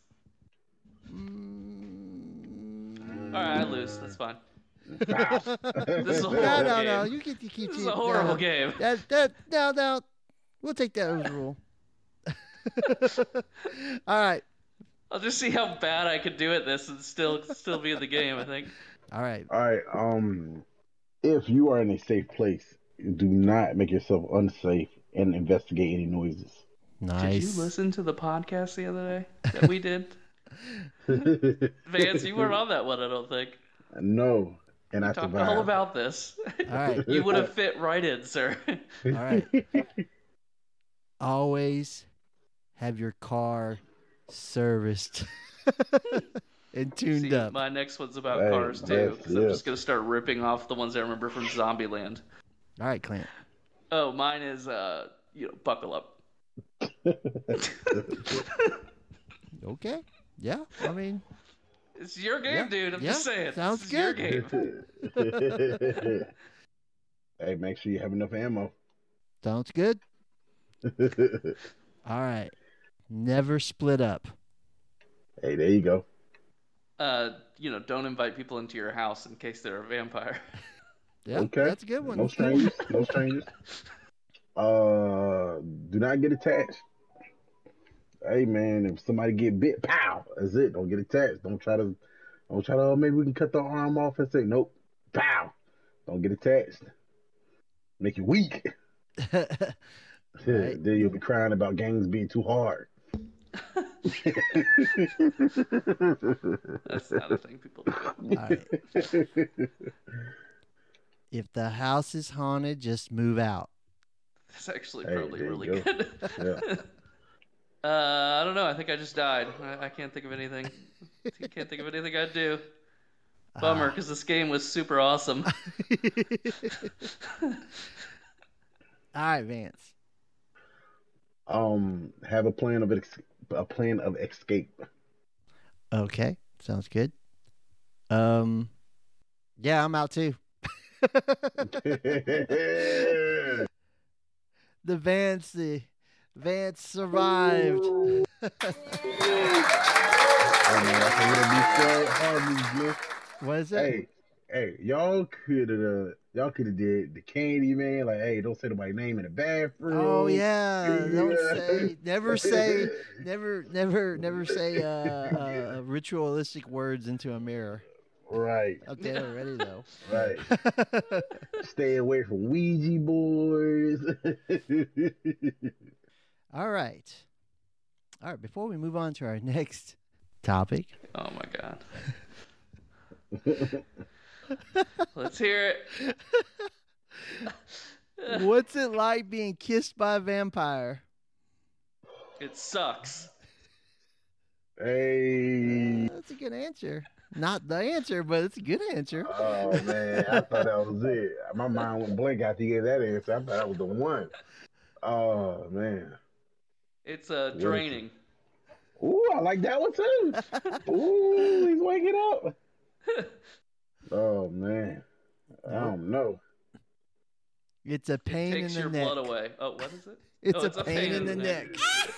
Mm. All right, I lose. That's fine. This is a no, horrible no, no. game. You get to keep This is a horrible no. game. That that no no. We'll take that as a rule. All right. I'll just see how bad I could do at this and still still be in the game. I think. All right. All right. Um, if you are in a safe place, do not make yourself unsafe and investigate any noises. Nice. Did you listen to the podcast the other day that we did? Vance, you weren't on that one, I don't think. no, and I Talked survived. all about this. All right. You would have fit right in, sir. All right. Always have your car serviced and tuned See, up. my next one's about Hey, cars too. yes, 'cause I'm just gonna start ripping off the ones I remember from Zombieland. All right, Clint. Oh, mine is uh, you know, buckle up. Okay. Yeah. I mean, It's your game, Yeah, dude. I'm yeah, just saying. sounds this is your good. game. hey, make sure you have enough ammo. sounds good. All right. Never split up. hey, there you go. Uh, you know, don't invite people into your house in case they're a vampire. Yeah. Okay. That's a good one. No That's a good one. strangers. No strangers. Uh, do not get attached. Hey man, if somebody get bit, pow, that's it. Don't get attached. Don't try to, don't try to. Oh, maybe we can cut the arm off and say nope, pow. Don't get attached. Make you weak. Right. then you'll be crying about gangs being too hard. That's not a thing people do. All right. If the house is haunted, just move out. That's actually Hey, probably really go. good. Yeah. Uh, I don't know. I think I just died. I, I can't think of anything. I can't think of anything I'd do. Bummer, because this game was super awesome. All right, Vance. Um, have a plan of ex- a plan of escape. Okay, sounds good. Um, yeah, I'm out too. the Vance, Vance survived. Man, that's a little bit sad. Harmony, man. What is it? Hey, hey, y'all could have, uh, y'all could have did the Candyman. Like, hey, don't say nobody's name in the bathroom. Oh yeah, don't say, never say, never, never, never say uh, uh, ritualistic words into a mirror. Right, Okay, already though. right. Stay away from Ouija boards. All right, all right. Before we move on to our next topic, Oh my god. Let's hear it. What's it like being kissed by a vampire? It sucks. Hey. That's a good answer. Not the answer, but it's a good answer. Oh man, I thought that was it. My mind went blank after you gave that answer. I thought that was the one. Oh man. It's uh, draining. Ooh, I like that one too. Ooh, he's waking up. Oh man. I don't know. It's a pain in Takes the your neck. blood away. Oh, what is it? It's, Oh, a, it's a pain, in the neck.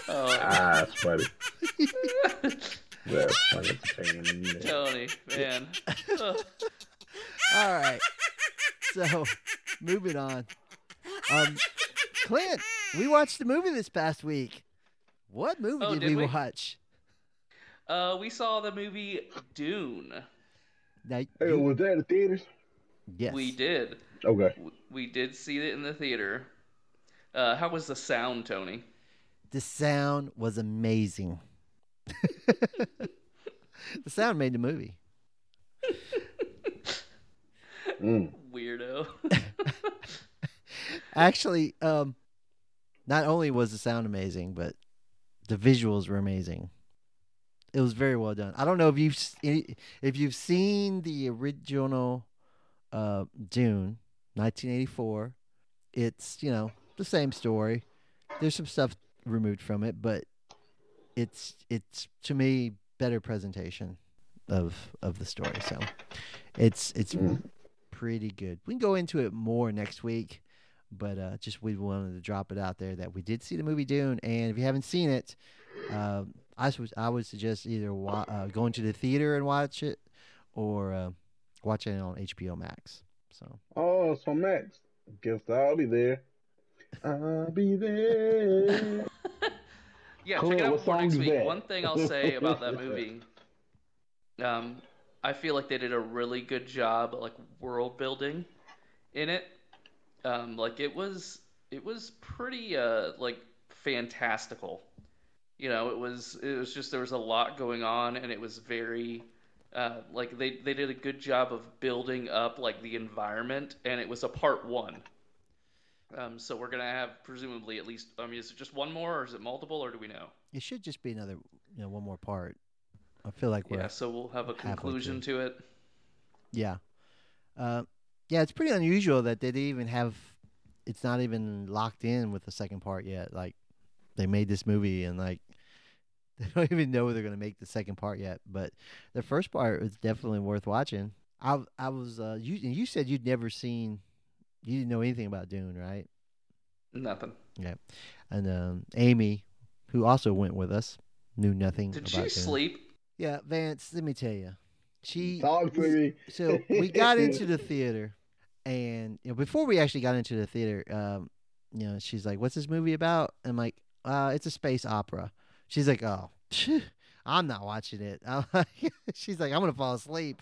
Oh, Ah, that's funny. That's funny. It's a pain in the neck. Tony, man. All right. So, moving on. Um, Clint, we watched a movie this past week. What movie Oh, did, did we, we? watch? Uh, we saw the movie Dune. Now, Hey, was that in the theaters? yes. We did. Okay. We did see it in the theater. Uh, how was the sound, Tony? The sound was amazing. the sound made the movie. Mm. Weirdo. Actually, um, not only was the sound amazing, but the visuals were amazing. It was very well done. I don't know if you've if you've seen the original uh, Dune, 1984. It's you know the same story. There's some stuff removed from it, but it's it's to me better presentation of of the story. So it's it's Mm. pretty good. We can go into it more next week, but uh, just we wanted to drop it out there that we did see the movie Dune, and if you haven't seen it, uh, I would I would suggest either wa- uh, going to the theater and watch it, or uh, watching it on HBO Max. So Oh, so Max. Guess I'll be there. I'll be there. Yeah, Cool, check it out what before next week. that? One thing I'll say about that movie, um, I feel like they did a really good job, like world building, in it. Um, like it was, it was pretty, uh, like fantastical. You know, it was, it was just there was a lot going on, and it was very, uh, like they they did a good job of building up like the environment, and it was a part one. Um, so we're gonna have presumably at least. I mean, is it just one more, or is it multiple, or do we know? it should just be another you know one more part. I feel like we're Yeah, so we'll have a conclusion to it. Yeah. Uh, yeah, it's pretty unusual that they didn't even have. It's not even locked in with the second part yet. Like, they made this movie and like they don't even know they're gonna make the second part yet. But the first part is definitely worth watching. I I was uh you and you said you'd never seen, you didn't know anything about Dune, right? Nothing. Yeah, and um, Amy, who also went with us, knew nothing. Did about she Dune. sleep? Yeah, Vance. Let me tell you, she Talk to me. so we got into the theater, and you know, before we actually got into the theater, um, you know, she's like, "What's this movie about?" I'm like, uh, "It's a space opera." She's like, "Oh, I'm not watching it." I'm like- she's like, "I'm gonna fall asleep,"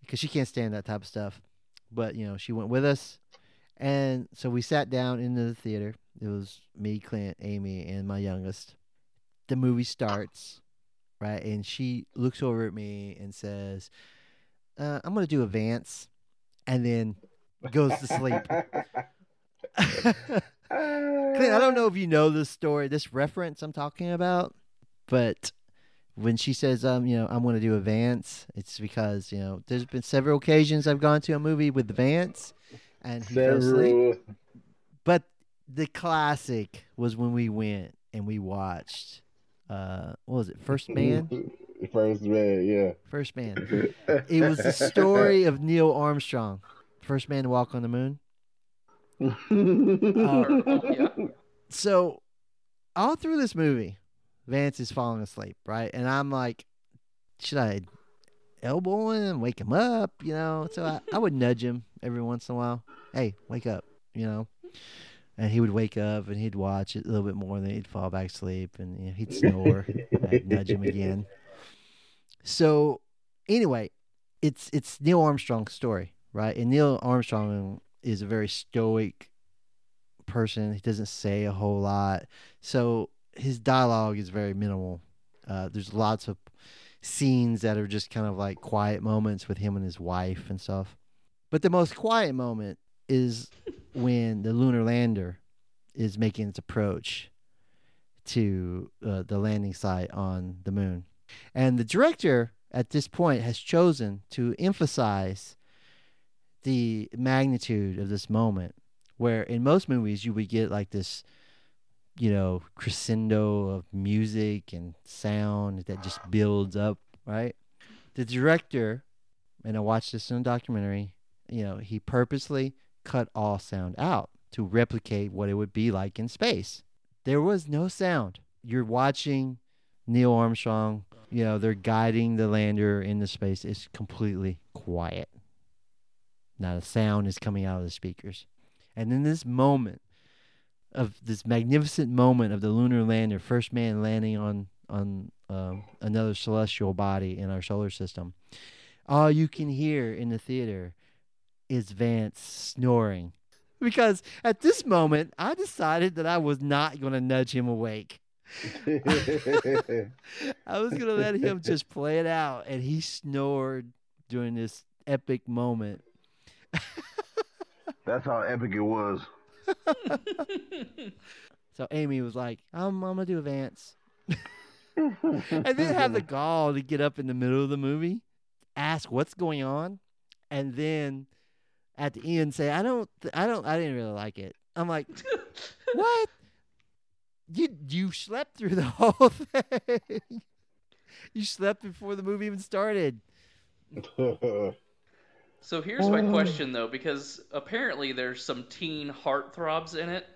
because she can't stand that type of stuff. But you know, she went with us, and so we sat down into the theater. It was me, Clint, Amy, and my youngest. The movie starts, right, and she looks over at me and says uh, I'm gonna do a Vance, and then goes to sleep. Clint, I don't know if you know this story, this reference I'm talking about, but when she says, um, you know, I'm gonna do a Vance, it's because you know there's been several occasions I've gone to a movie with Vance, and he fell asleep. Several. But the classic was when we went and we watched. Uh, what was it? First Man. First man, yeah. First Man. It was the story of Neil Armstrong, first man to walk on the moon. Yeah. So, all through this movie, Vance is falling asleep, right? And I'm like, should I elbow him wake him up? You know, so I, I would nudge him every once in a while. Hey, wake up, you know? And he would wake up and he'd watch it a little bit more, and then he'd fall back asleep and you know, he'd snore. I'd nudge him again. So, anyway, it's it's Neil Armstrong's story, right? And Neil Armstrong is a very stoic person. He doesn't say a whole lot, so his dialogue is very minimal. Uh, there's lots of scenes that are just kind of like quiet moments with him and his wife and stuff. But the most quiet moment is when the lunar lander is making its approach to uh, the landing site on the moon. And the director at this point has chosen to emphasize the magnitude of this moment, where in most movies you would get like this, you know, crescendo of music and sound that just builds up, right? The director, and I watched this in a documentary, you know, he purposely cut all sound out to replicate what it would be like in space. There was no sound. You're watching Neil Armstrong, you know, they're guiding the lander into space. It's completely quiet. Not a sound is coming out of the speakers. And in this moment of this magnificent moment of the lunar lander, first man landing on on um, another celestial body in our solar system, all you can hear in the theater is Vance snoring because at this moment I decided that I was not going to nudge him awake. I was going to let him just play it out, and he snored during this epic moment. That's how epic it was. so Amy was like, "I'm, I'm gonna do Vance," and then have the gall to get up in the middle of the movie, ask what's going on, and then at the end say, "I don't, I don't, I didn't really like it." I'm like, "What? You you slept through the whole thing? you slept before the movie even started." So here's my question though, because apparently there's some teen heartthrobs in it,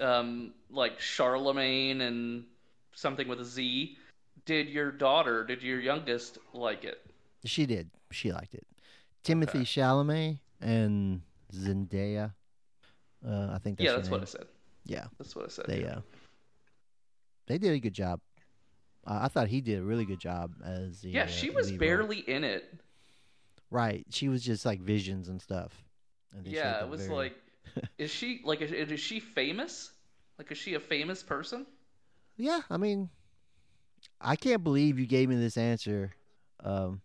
um, like Charlemagne and something with a Z. Did your daughter, did your youngest like it? She did. She liked it. Timothy okay. Chalamet and Zendaya. Uh, I think that's yeah, that's name. what I said. Yeah, that's what I said. They yeah. uh, they did a good job. Uh, I thought he did a really good job as the. Yeah, she uh, was barely in it. Right, she was just like visions and stuff. And yeah, it was very... like, is she like is, is she famous? Like, is she a famous person? Yeah, I mean, I can't believe you gave me this answer. Um,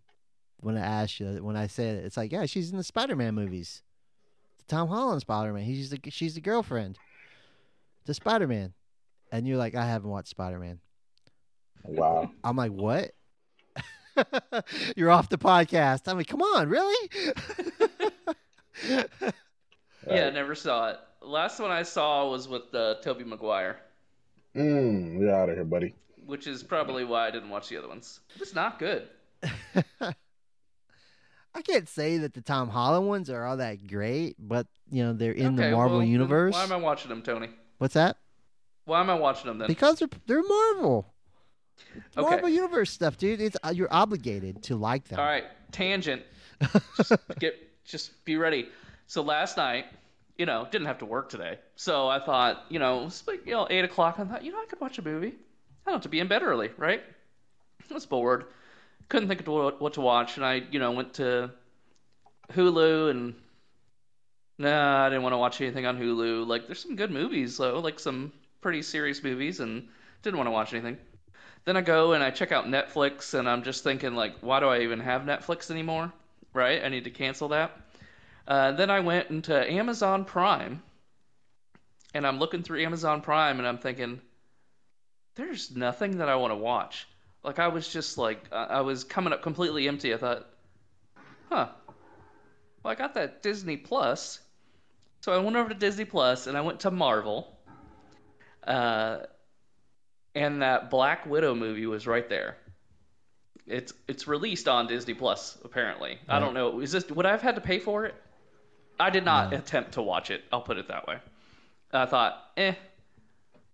when I asked you, when I said it, it's like, yeah, she's in the Spider-Man movies. Tom Holland Spider-Man. He's the she's the girlfriend. The Spider-Man, and you're like, I haven't watched Spider-Man. Wow. I'm like, what? You're off the podcast. I'm like, come on, really? yeah, never saw it. Last one I saw was with uh, Tobey Maguire. Mm, you're out of here, buddy. Which is probably why I didn't watch the other ones. It's not good. I can't say that the Tom Holland ones are all that great, but you know they're in okay, the Marvel well, universe. Why am I watching them, Tony? What's that? Why am I watching them then? Because they're they're Marvel. Okay. Marvel Universe stuff, dude. It's uh, you're obligated to like them. All right, tangent. just get just be ready. So last night, you know, didn't have to work today, so I thought, you know, it was like you know eight o'clock. I thought, you know, I could watch a movie. I don't have to be in bed early, right? I was bored, couldn't think of what to watch, and I, you know, went to Hulu and nah, I didn't want to watch anything on Hulu. Like, there's some good movies though, like some pretty serious movies, and didn't want to watch anything. Then I go and I check out Netflix, and I'm just thinking like, why do I even have Netflix anymore? Right? I need to cancel that. Uh, then I went into Amazon Prime, and I'm looking through Amazon Prime, and I'm thinking, there's nothing that I want to watch. Like I was just like, I was coming up completely empty. I thought, huh. Well, I got that Disney Plus, so I went over to Disney Plus and I went to Marvel. Uh, and that Black Widow movie was right there. It's it's released on Disney Plus apparently. Right. I don't know. Is this would I have had to pay for it? I did not no. attempt to watch it. I'll put it that way. I thought, eh,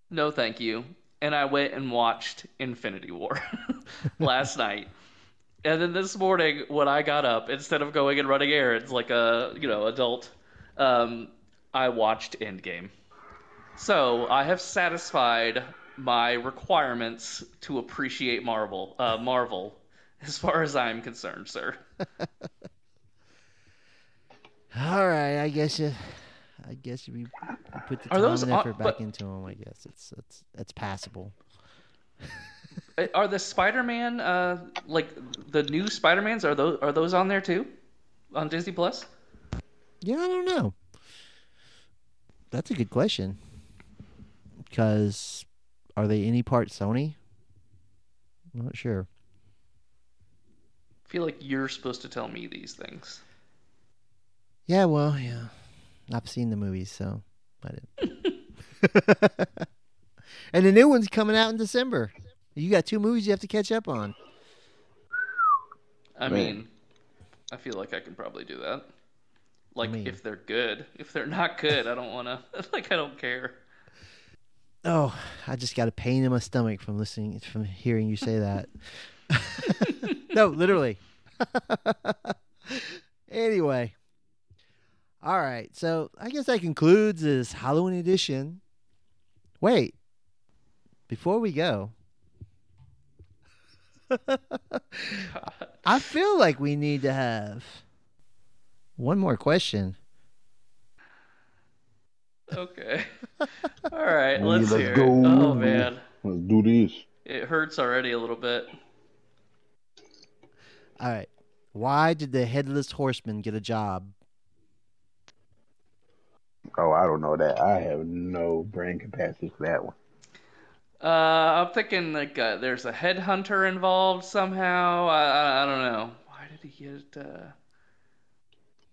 no, thank you. And I went and watched Infinity War last night. And then this morning, when I got up, instead of going and running errands like a you know adult, um, I watched Endgame. So I have satisfied my requirements to appreciate Marvel. Uh, Marvel, as far as I'm concerned, sir. All right, I guess you. I guess you put the time those, and effort uh, back but, into them. I guess it's it's it's passable. Are the Spider-Man uh, like the new Spider-Mans? Are those are those on there too, on Disney Plus? Yeah, I don't know. That's a good question. Because are they any part Sony? I'm not sure. I feel like you're supposed to tell me these things. Yeah, well, yeah. I've seen the movies, so I didn't. and the new one's coming out in December. You got two movies you have to catch up on. I Man. mean, I feel like I can probably do that. Like mean- if they're good. If they're not good, I don't want to. Like I don't care. Oh, I just got a pain in my stomach from listening, from hearing you say that. no, literally. anyway, all right. So I guess that concludes this Halloween edition. Wait, before we go, I feel like we need to have one more question. Okay. All right, Hey, let's, let's hear go. it. Oh man, Let's do this. it hurts already a little bit. All right. Why did the headless horseman get a job? Oh, I don't know that. I have no brain capacity for that one. Uh, I'm thinking like uh, there's a headhunter involved somehow. I, I I don't know. Why did he get? Uh...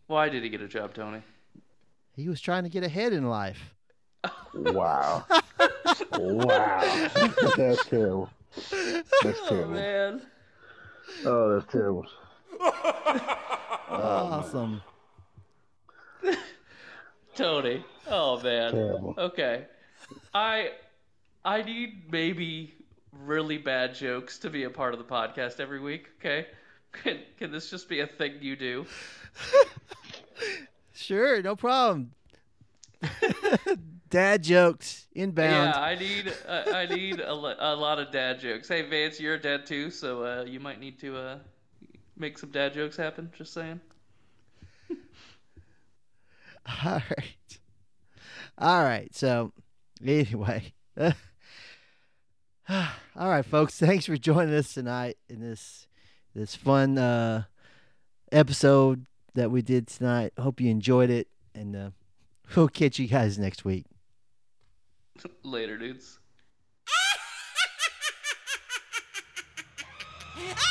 Why did he get a job, Tony? He was trying to get ahead in life. Wow. wow. that's terrible. That's Oh man. Oh, that's terrible. awesome. Tony. Oh man. Terrible. Okay. I I need maybe really bad jokes to be a part of the podcast every week, okay? Can can this just be a thing you do? Sure, no problem. Dad jokes inbound. Yeah, I need uh, I need a, a lot of dad jokes. Hey Vance, you're a dad too, so uh, you might need to uh, make some dad jokes happen. Just saying. All right. All right. So, anyway. all right, folks. Thanks for joining us tonight in this this fun uh, episode that we did tonight. Hope you enjoyed it, and uh, we'll catch you guys next week. Later, dudes.